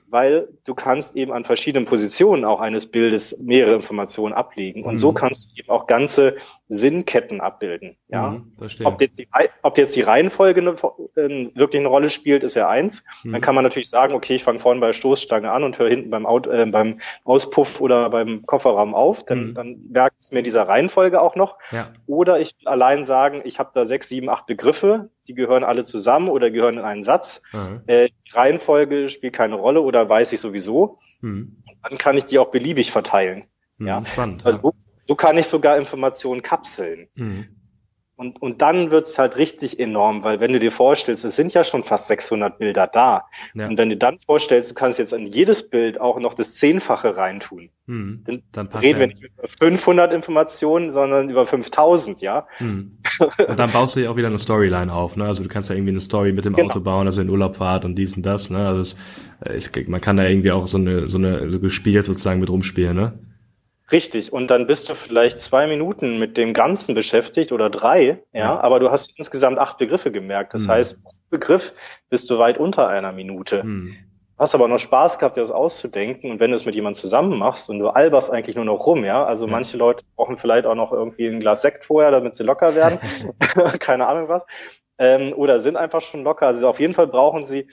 weil du kannst eben an verschiedenen Positionen auch eines Bildes mehrere Informationen ablegen. Und mhm. so kannst du eben auch ganze Sinnketten abbilden. Ja, mhm, ob, jetzt die, ob jetzt die Reihenfolge eine, äh, wirklich eine Rolle spielt, ist ja eins. Mhm. Dann kann man natürlich sagen, okay, ich fange vorne bei der Stoßstange an und höre hinten beim, Auto, äh, beim Auspuff oder beim Kofferraum auf. Dann, mhm. dann merkt es mir dieser Reihenfolge auch noch. Ja. Oder ich will allein sagen, ich habe da sechs, sieben, acht Begriffe, die gehören alle zusammen oder gehören in einen Satz. Mhm. Äh, die Reihenfolge spielt keine Rolle oder weiß ich sowieso. Mhm. Dann kann ich die auch beliebig verteilen. Mhm, ja. Spannend. Also, so, so kann ich sogar Informationen kapseln. Mhm. Und, und dann wird's halt richtig enorm, weil wenn du dir vorstellst, es sind ja schon fast 600 Bilder da. Ja. Und wenn du dann vorstellst, du kannst jetzt an jedes Bild auch noch das Zehnfache reintun, hm, dann, dann reden wir nicht über 500 Informationen, sondern über 5000, ja. Hm. Und dann baust du ja auch wieder eine Storyline auf, ne? Also du kannst ja irgendwie eine Story mit dem genau. Auto bauen, also in Urlaub fahrt und dies und das, ne? Also es, ich, äh, man kann da irgendwie auch so eine, so eine, so gespielt sozusagen mit rumspielen, ne? Richtig, und dann bist du vielleicht zwei Minuten mit dem Ganzen beschäftigt oder drei, ja, ja. aber du hast insgesamt acht Begriffe gemerkt. Das mhm. heißt, pro Begriff bist du weit unter einer Minute. Mhm. Hast aber noch Spaß gehabt, dir das auszudenken und wenn du es mit jemandem zusammen machst und du alberst eigentlich nur noch rum, ja, also ja. manche Leute brauchen vielleicht auch noch irgendwie ein Glas Sekt vorher, damit sie locker werden, keine Ahnung was, ähm, oder sind einfach schon locker. Also auf jeden Fall brauchen sie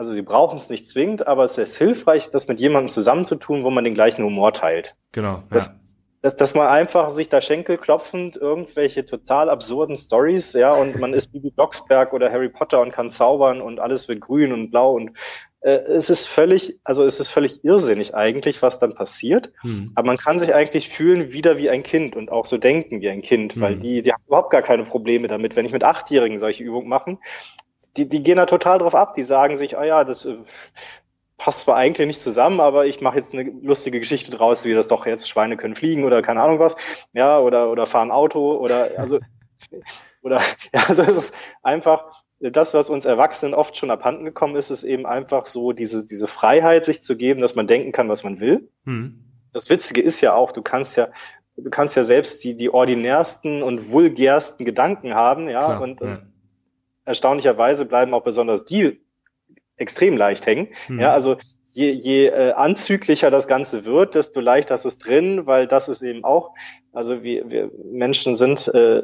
also sie brauchen es nicht zwingend, aber es ist hilfreich, das mit jemandem zusammenzutun, wo man den gleichen Humor teilt. Genau. Das, ja. dass, dass man einfach sich da Schenkel klopfend irgendwelche total absurden Stories, ja, und man ist Bibi Blocksberg oder Harry Potter und kann zaubern und alles wird grün und blau und äh, es ist völlig, also es ist völlig irrsinnig eigentlich, was dann passiert. Hm. Aber man kann sich eigentlich fühlen wieder wie ein Kind und auch so denken wie ein Kind, hm. weil die, die haben überhaupt gar keine Probleme damit. Wenn ich mit Achtjährigen solche Übungen mache, die, die gehen da total drauf ab. Die sagen sich, ah oh ja, das äh, passt zwar eigentlich nicht zusammen, aber ich mache jetzt eine lustige Geschichte draus, wie das doch jetzt Schweine können fliegen oder keine Ahnung was, ja, oder oder fahren Auto oder also oder ja, also es ist einfach das, was uns Erwachsenen oft schon abhanden gekommen ist, ist eben einfach so diese diese Freiheit, sich zu geben, dass man denken kann, was man will. Hm. Das Witzige ist ja auch, du kannst ja du kannst ja selbst die die ordinärsten und vulgärsten Gedanken haben, ja, Klar, und, ja erstaunlicherweise bleiben auch besonders die extrem leicht hängen. Mhm. Ja, also je, je äh, anzüglicher das Ganze wird, desto leichter ist es drin, weil das ist eben auch, also wir, wir Menschen sind, äh,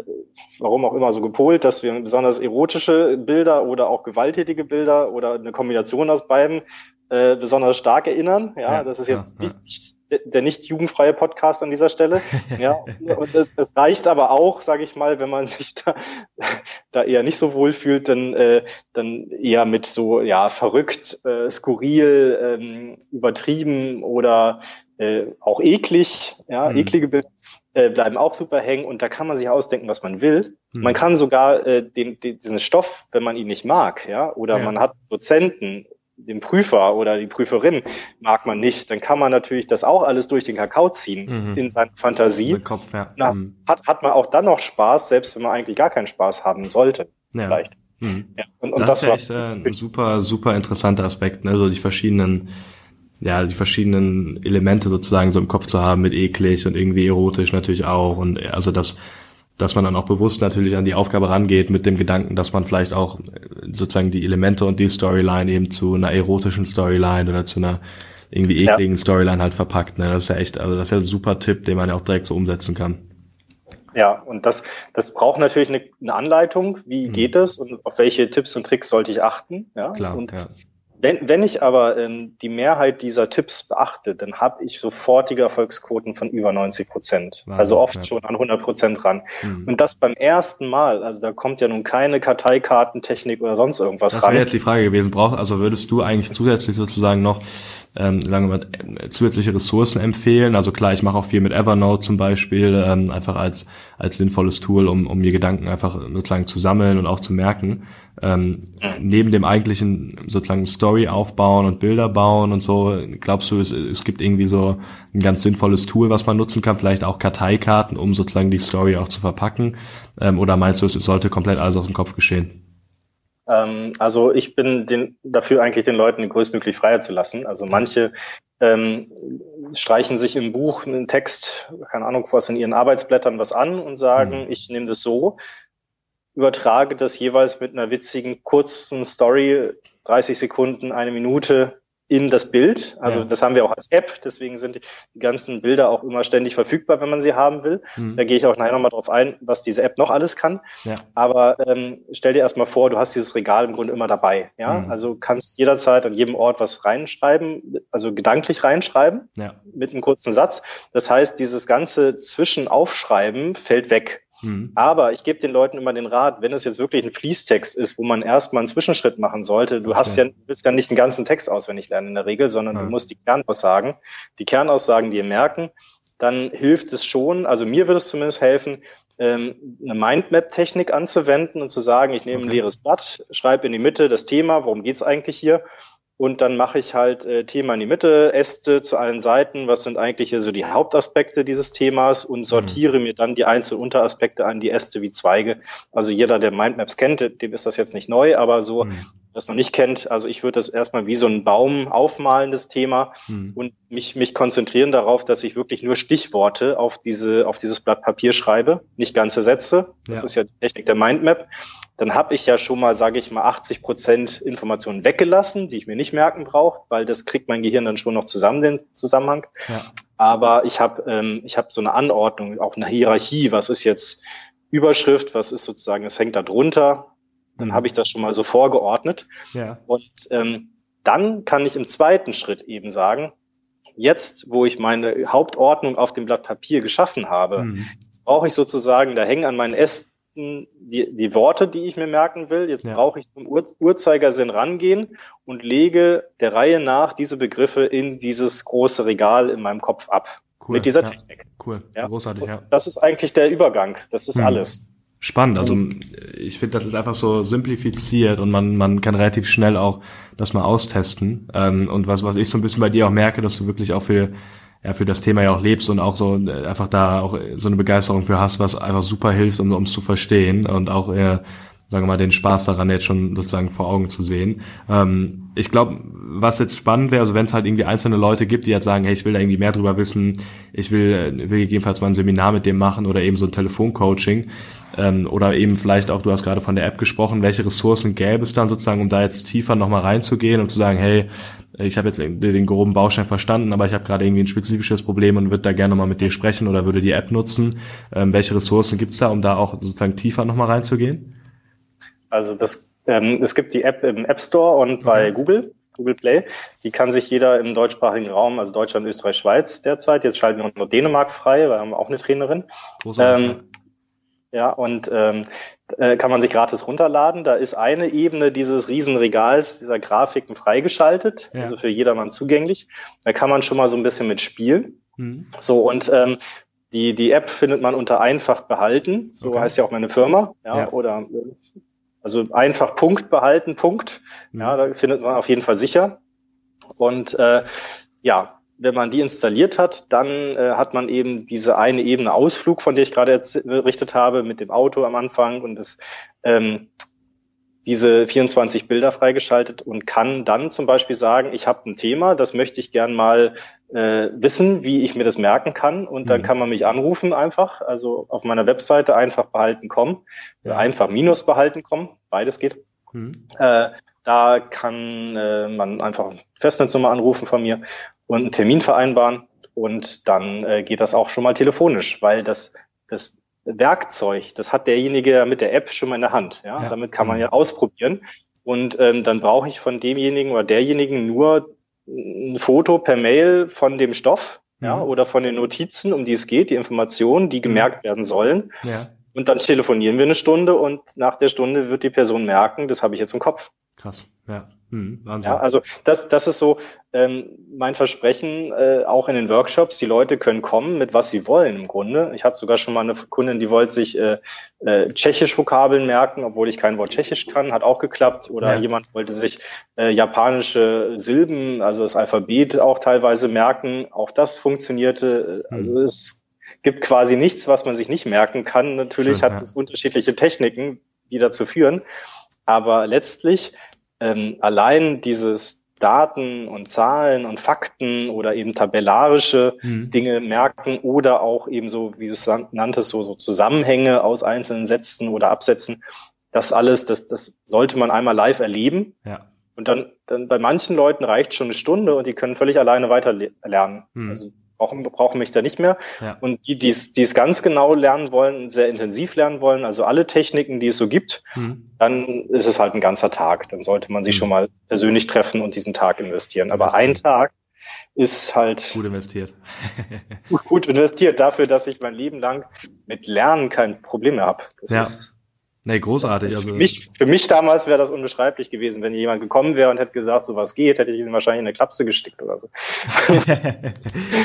warum auch immer so gepolt, dass wir besonders erotische Bilder oder auch gewalttätige Bilder oder eine Kombination aus beiden äh, besonders stark erinnern. Ja, ja das ist jetzt ja, nicht der nicht jugendfreie Podcast an dieser Stelle. Ja, und es, es reicht aber auch, sage ich mal, wenn man sich da, da eher nicht so wohl fühlt, dann, äh, dann eher mit so ja verrückt, äh, skurril, ähm, übertrieben oder äh, auch eklig, ja, mhm. eklige Bilder äh, bleiben auch super hängen und da kann man sich ausdenken, was man will. Mhm. Man kann sogar äh, den, den, diesen Stoff, wenn man ihn nicht mag, ja, oder ja. man hat Dozenten den Prüfer oder die Prüferin mag man nicht, dann kann man natürlich das auch alles durch den Kakao ziehen mhm. in seiner Fantasie. Kopf, ja. Na, mhm. hat, hat man auch dann noch Spaß, selbst wenn man eigentlich gar keinen Spaß haben sollte. Ja. Vielleicht. Mhm. Ja, und, und das, das ist ja echt äh, ein super, super interessanter Aspekt, ne? so die verschiedenen, ja, die verschiedenen Elemente sozusagen so im Kopf zu haben mit eklig und irgendwie erotisch natürlich auch und also das dass man dann auch bewusst natürlich an die Aufgabe rangeht mit dem Gedanken, dass man vielleicht auch äh, sozusagen die Elemente und die Storyline eben zu einer erotischen Storyline oder zu einer irgendwie ekligen ja. Storyline halt verpackt. Ne? Das ist ja echt, also das ist ja ein super Tipp, den man ja auch direkt so umsetzen kann. Ja, und das, das braucht natürlich eine, eine Anleitung. Wie mhm. geht es und auf welche Tipps und Tricks sollte ich achten? Ja, Klar, und ja Wenn, wenn ich aber ähm, die Mehrheit dieser Tipps beachte, dann habe ich sofortige Erfolgsquoten von über 90 Prozent. Also oft ja. schon an 100 Prozent ran. Mhm. Und das beim ersten Mal. Also da kommt ja nun keine Karteikartentechnik oder sonst irgendwas das ran. Das wäre jetzt die Frage gewesen. Brauch, also würdest du eigentlich zusätzlich sozusagen noch ähm, sagen wir mal, zusätzliche Ressourcen empfehlen. Also klar, ich mache auch viel mit Evernote zum Beispiel, ähm, einfach als, als sinnvolles Tool, um, um mir Gedanken einfach sozusagen zu sammeln und auch zu merken. Ähm, neben dem eigentlichen sozusagen Story aufbauen und Bilder bauen und so, glaubst du, es, es gibt irgendwie so ein ganz sinnvolles Tool, was man nutzen kann, vielleicht auch Karteikarten, um sozusagen die Story auch zu verpacken? Ähm, oder meinst du, es sollte komplett alles aus dem Kopf geschehen? Ähm, also ich bin den, dafür eigentlich den Leuten größtmöglich Freiheit zu lassen. Also manche ähm, streichen sich im Buch einen Text, keine Ahnung, was in ihren Arbeitsblättern was an und sagen, mhm. ich nehme das so, übertrage das jeweils mit einer witzigen, kurzen Story, 30 Sekunden, eine Minute in das Bild. Also ja. das haben wir auch als App, deswegen sind die ganzen Bilder auch immer ständig verfügbar, wenn man sie haben will. Mhm. Da gehe ich auch nachher nochmal drauf ein, was diese App noch alles kann. Ja. Aber ähm, stell dir erstmal vor, du hast dieses Regal im Grunde immer dabei. Ja, mhm. also kannst jederzeit an jedem Ort was reinschreiben, also gedanklich reinschreiben ja. mit einem kurzen Satz. Das heißt, dieses ganze Zwischenaufschreiben fällt weg. Mhm. Aber ich gebe den Leuten immer den Rat, wenn es jetzt wirklich ein Fließtext ist, wo man erstmal einen Zwischenschritt machen sollte, du hast ja, willst ja nicht den ganzen Text auswendig lernen in der Regel, sondern ja. du musst die Kernaussagen, die Kernaussagen dir merken, dann hilft es schon, also mir würde es zumindest helfen, ähm, eine Mindmap-Technik anzuwenden und zu sagen, ich nehme okay. ein leeres Blatt, schreibe in die Mitte das Thema, worum geht's eigentlich hier und dann mache ich halt äh, Thema in die Mitte, Äste zu allen Seiten, was sind eigentlich hier so die Hauptaspekte dieses Themas und mhm. sortiere mhm. mir dann die einzelnen Unteraspekte an, die Äste wie Zweige. Also jeder, der Mindmaps kennt, dem ist das jetzt nicht neu, aber so, mhm. das noch nicht kennt, also ich würde das erstmal wie so ein Baum aufmalen, das Thema, mhm. und mich, mich konzentrieren darauf, dass ich wirklich nur Stichworte auf diese, auf dieses Blatt Papier schreibe, nicht ganze Sätze. Das ja. ist ja die Technik der Mindmap dann habe ich ja schon mal, sage ich mal, 80 Prozent Informationen weggelassen, die ich mir nicht merken brauche, weil das kriegt mein Gehirn dann schon noch zusammen, den Zusammenhang. Ja. Aber ich habe ähm, ich hab so eine Anordnung, auch eine Hierarchie, was ist jetzt Überschrift, was ist sozusagen, es hängt da drunter. Dann mhm. habe ich das schon mal so vorgeordnet. Ja. Und ähm, dann kann ich im zweiten Schritt eben sagen, jetzt, wo ich meine Hauptordnung auf dem Blatt Papier geschaffen habe, mhm. brauche ich sozusagen, da hängen an meinen Ästen die, die Worte, die ich mir merken will. Jetzt ja. brauche ich zum Ur Uhrzeigersinn rangehen und lege der Reihe nach diese Begriffe in dieses große Regal in meinem Kopf ab. Cool. Mit dieser ja. Technik. Cool. Ja? Großartig, ja. Das ist eigentlich der Übergang. Das ist hm. alles. Spannend. Also ich finde, das ist einfach so simplifiziert und man, man kann relativ schnell auch das mal austesten. Ähm, und was, was ich so ein bisschen bei dir auch merke, dass du wirklich auch für ja, für das Thema ja auch lebst und auch so äh, einfach da auch so eine Begeisterung für hast, was einfach super hilft, um es zu verstehen und auch eher, sagen wir mal, den Spaß daran jetzt schon sozusagen vor Augen zu sehen. Ähm, ich glaube, was jetzt spannend wäre, also wenn es halt irgendwie einzelne Leute gibt, die jetzt sagen, hey, ich will da irgendwie mehr drüber wissen, ich will, äh, will gegebenenfalls mal ein Seminar mit dem machen oder eben so ein Telefoncoaching ähm, oder eben vielleicht auch, du hast gerade von der App gesprochen, welche Ressourcen gäbe es dann sozusagen, um da jetzt tiefer nochmal reinzugehen und zu sagen, hey, ich habe jetzt den groben Baustein verstanden, aber ich habe gerade irgendwie ein spezifisches Problem und würde da gerne mal mit dir sprechen oder würde die App nutzen. Ähm, welche Ressourcen gibt's da, um da auch sozusagen tiefer nochmal reinzugehen? Also das, ähm, es gibt die App im App Store und bei Google. Google Play. Die kann sich jeder im deutschsprachigen Raum, also Deutschland, Österreich, Schweiz derzeit. Jetzt schalten wir nur Dänemark frei, weil wir haben auch eine Trainerin. Ähm, ja, und ähm, äh, kann man sich gratis runterladen. Da ist eine Ebene dieses Riesenregals, dieser Grafiken freigeschaltet, ja. also für jedermann zugänglich. Da kann man schon mal so ein bisschen mitspielen. Mhm. So, und ähm, die, die App findet man unter einfach behalten, so okay. heißt ja auch meine Firma, ja, ja. oder also einfach Punkt behalten, Punkt. Mhm. Ja, da findet man auf jeden Fall sicher. Und äh, ja, wenn man die installiert hat, dann äh, hat man eben diese eine Ebene Ausflug, von der ich gerade berichtet habe, mit dem Auto am Anfang und das, ähm, diese 24 Bilder freigeschaltet und kann dann zum Beispiel sagen, ich habe ein Thema, das möchte ich gern mal äh, wissen, wie ich mir das merken kann. Und dann mhm. kann man mich anrufen einfach, also auf meiner Webseite einfach behalten kommen, ja. einfach minus behalten kommen, beides geht. Mhm. Äh, da kann äh, man einfach Festnetznummer anrufen von mir und einen Termin vereinbaren und dann äh, geht das auch schon mal telefonisch, weil das, das Werkzeug, das hat derjenige mit der App schon mal in der Hand. Ja? ja. Damit kann man ja ausprobieren. Und ähm, dann brauche ich von demjenigen oder derjenigen nur ein Foto per Mail von dem Stoff ja, mhm. oder von den Notizen, um die es geht, die Informationen, die mhm. gemerkt werden sollen. Ja. Und dann telefonieren wir eine Stunde und nach der Stunde wird die Person merken, das habe ich jetzt im Kopf. Krass, ja. Hm, Wahnsinn. Ja, also das, das ist so ähm, mein Versprechen, äh, auch in den Workshops. Die Leute können kommen mit was sie wollen im Grunde. Ich hatte sogar schon mal eine Kundin, die wollte sich äh, äh, tschechisch Vokabeln merken, obwohl ich kein Wort tschechisch kann, hat auch geklappt. Oder ja. jemand wollte sich äh, japanische Silben, also das Alphabet auch teilweise merken. Auch das funktionierte. Hm. Also es gibt quasi nichts, was man sich nicht merken kann. Natürlich Schön, hat ja. es unterschiedliche Techniken, die dazu führen. Aber letztlich ähm, allein dieses Daten und Zahlen und Fakten oder eben tabellarische mhm. Dinge merken oder auch eben so, wie du es nanntest, so, so Zusammenhänge aus einzelnen Sätzen oder Absätzen. Das alles, das, das sollte man einmal live erleben. Ja. Und dann, dann bei manchen Leuten reicht schon eine Stunde und die können völlig alleine weiter lernen. Mhm. Also brauchen, brauchen mich da nicht mehr. Ja. Und die, die es ganz genau lernen wollen, sehr intensiv lernen wollen, also alle Techniken, die es so gibt, mhm. dann ist es halt ein ganzer Tag. Dann sollte man sich mhm. schon mal persönlich treffen und diesen Tag investieren. Aber ein Tag ist halt gut investiert. gut investiert dafür, dass ich mein Leben lang mit Lernen kein Problem mehr habe. Das ja. ist Nee, großartig. Also für, mich, für mich damals wäre das unbeschreiblich gewesen, wenn jemand gekommen wäre und hätte gesagt, so was geht, hätte ich ihn wahrscheinlich in eine Klapse gestickt oder so.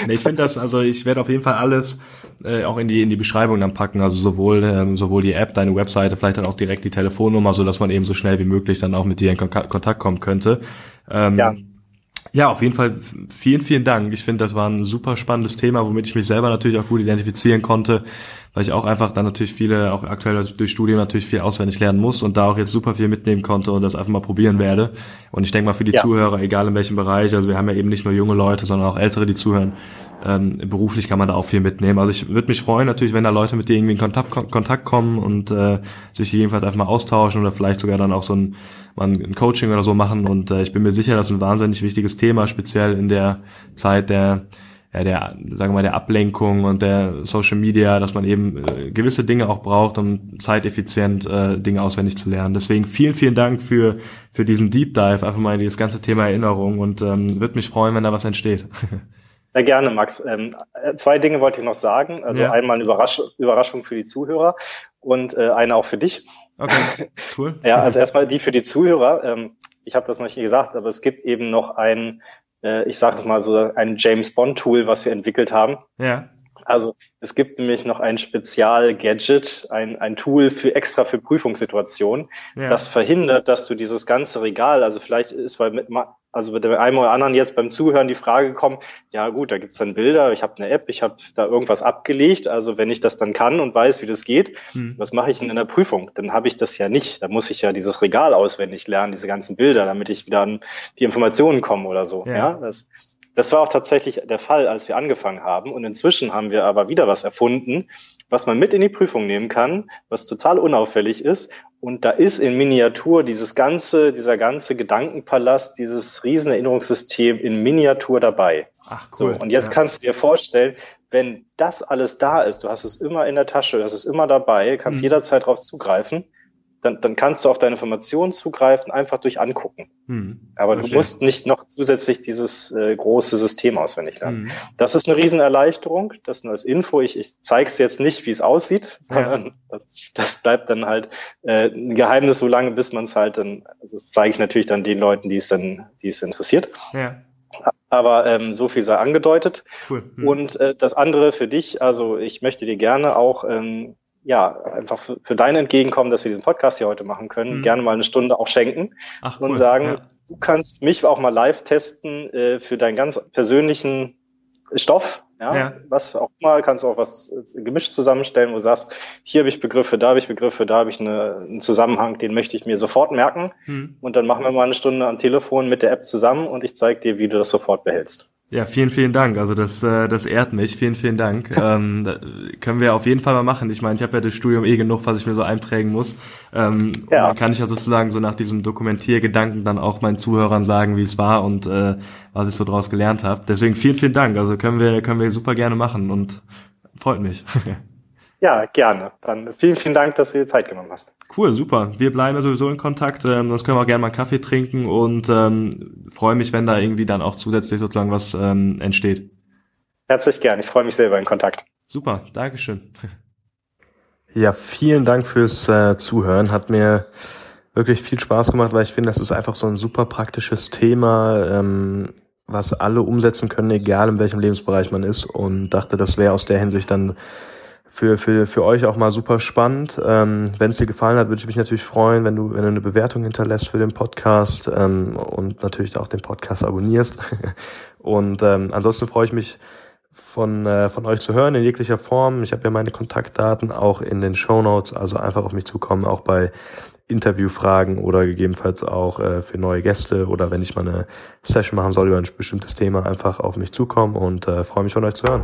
nee, ich finde das, also ich werde auf jeden Fall alles äh, auch in die in die Beschreibung dann packen, also sowohl ähm, sowohl die App, deine Webseite, vielleicht dann auch direkt die Telefonnummer, so dass man eben so schnell wie möglich dann auch mit dir in Kontakt kommen könnte. Ähm, ja. Ja, auf jeden Fall vielen, vielen Dank. Ich finde, das war ein super spannendes Thema, womit ich mich selber natürlich auch gut identifizieren konnte weil ich auch einfach dann natürlich viele, auch aktuell durch Studium natürlich viel auswendig lernen muss und da auch jetzt super viel mitnehmen konnte und das einfach mal probieren werde. Und ich denke mal für die ja. Zuhörer, egal in welchem Bereich, also wir haben ja eben nicht nur junge Leute, sondern auch ältere, die zuhören, ähm, beruflich kann man da auch viel mitnehmen. Also ich würde mich freuen natürlich, wenn da Leute mit dir irgendwie in Kontakt, Kontakt kommen und äh, sich jedenfalls einfach mal austauschen oder vielleicht sogar dann auch so ein, mal ein Coaching oder so machen. Und äh, ich bin mir sicher, das ist ein wahnsinnig wichtiges Thema, speziell in der Zeit der ja, der, sagen wir mal, der Ablenkung und der Social Media, dass man eben äh, gewisse Dinge auch braucht, um zeiteffizient äh, Dinge auswendig zu lernen. Deswegen vielen, vielen Dank für, für diesen Deep Dive, einfach mal dieses ganze Thema Erinnerung und ähm, würde mich freuen, wenn da was entsteht. Sehr gerne, Max. Ähm, zwei Dinge wollte ich noch sagen. Also ja. einmal eine Überrasch Überraschung für die Zuhörer und äh, eine auch für dich. Okay, cool. ja, also erstmal die für die Zuhörer. Ähm, ich habe das noch nicht gesagt, aber es gibt eben noch ein äh, ich sage es mal so, ein James Bond-Tool, was wir entwickelt haben. Ja. Also es gibt nämlich noch ein Spezial-Gadget, ein, ein Tool für extra für Prüfungssituationen, ja. das verhindert, dass du dieses ganze Regal, also vielleicht ist bei also mit dem einen oder anderen jetzt beim Zuhören die Frage gekommen, ja gut, da gibt's dann Bilder, ich habe eine App, ich habe da irgendwas abgelegt, also wenn ich das dann kann und weiß, wie das geht, hm. was mache ich denn in der Prüfung? Dann habe ich das ja nicht, da muss ich ja dieses Regal auswendig lernen, diese ganzen Bilder, damit ich wieder an die Informationen komme oder so. Ja, ja das, das war auch tatsächlich der Fall, als wir angefangen haben. Und inzwischen haben wir aber wieder was erfunden, was man mit in die Prüfung nehmen kann, was total unauffällig ist. Und da ist in Miniatur dieses ganze, dieser ganze Gedankenpalast, dieses Riesenerinnerungssystem in Miniatur dabei. Ach, cool. So, und jetzt ja. kannst du dir vorstellen, wenn das alles da ist, du hast es immer in der Tasche, du hast es immer dabei, kannst mhm. jederzeit darauf zugreifen dann, dann kannst du auf deine Informationen zugreifen, einfach durch Angucken. Hm, Aber verstehe. du musst nicht noch zusätzlich dieses äh, große System auswendig lernen. Hm. Das ist eine Riesenerleichterung, das nur als Info. Ich, ich zeige es jetzt nicht, wie es aussieht, sondern ja. das, das, bleibt dann halt äh, ein Geheimnis so lange, bis man es halt dann, also das zeige ich natürlich dann den Leuten, die es dann, die es interessiert. Ja. Aber ähm, so viel sei angedeutet. Cool. Hm. Und äh, das andere für dich, also ich möchte dir gerne auch ähm, ja, einfach für, für dein Entgegenkommen, dass wir diesen Podcast hier heute machen können, mhm. gerne mal eine Stunde auch schenken Ach, cool. und sagen, ja. du kannst mich auch mal live testen äh, für deinen ganz persönlichen Stoff, ja, ja, was auch mal, kannst du auch was äh, gemischt zusammenstellen, wo du sagst, hier habe ich Begriffe, da habe ich Begriffe, da habe ich eine, einen Zusammenhang, den möchte ich mir sofort merken. Mhm. Und dann machen wir mal eine Stunde am Telefon mit der App zusammen und ich zeige dir, wie du das sofort behältst. Ja, vielen, vielen Dank. Also das, äh, das ehrt mich. Vielen, vielen Dank. ähm, können wir auf jeden Fall mal machen. Ich meine, ich habe ja das Studium eh genug, was ich mir so einprägen muss. Ähm, ja. dann kann ich ja sozusagen so nach diesem Dokumentiergedanken dann auch meinen Zuhörern sagen, wie es war und äh, was ich so draus gelernt habe. Deswegen vielen, vielen Dank. Also können wir, können wir super gerne machen und freut mich. Ja, gerne. Dann vielen, vielen Dank, dass du dir Zeit genommen hast. Cool, super. Wir bleiben ja sowieso in Kontakt. Ähm, sonst können wir auch gerne mal einen Kaffee trinken und ähm, freue mich, wenn da irgendwie dann auch zusätzlich sozusagen was ähm, entsteht. Herzlich gern. Ich freue mich selber in Kontakt. Super, Dankeschön. Ja, vielen Dank fürs äh, Zuhören. Hat mir wirklich viel Spaß gemacht, weil ich finde, das ist einfach so ein super praktisches Thema, ähm, was alle umsetzen können, egal in welchem Lebensbereich man ist. Und dachte, das wäre aus der Hinsicht dann für, für, für euch auch mal super spannend. Ähm, wenn es dir gefallen hat, würde ich mich natürlich freuen, wenn du, wenn du eine Bewertung hinterlässt für den Podcast ähm, und natürlich auch den Podcast abonnierst. und ähm, ansonsten freue ich mich von, äh, von euch zu hören in jeglicher Form. Ich habe ja meine Kontaktdaten auch in den Show Notes, also einfach auf mich zukommen, auch bei Interviewfragen oder gegebenenfalls auch äh, für neue Gäste oder wenn ich mal eine Session machen soll über ein bestimmtes Thema, einfach auf mich zukommen und äh, freue mich von euch zu hören.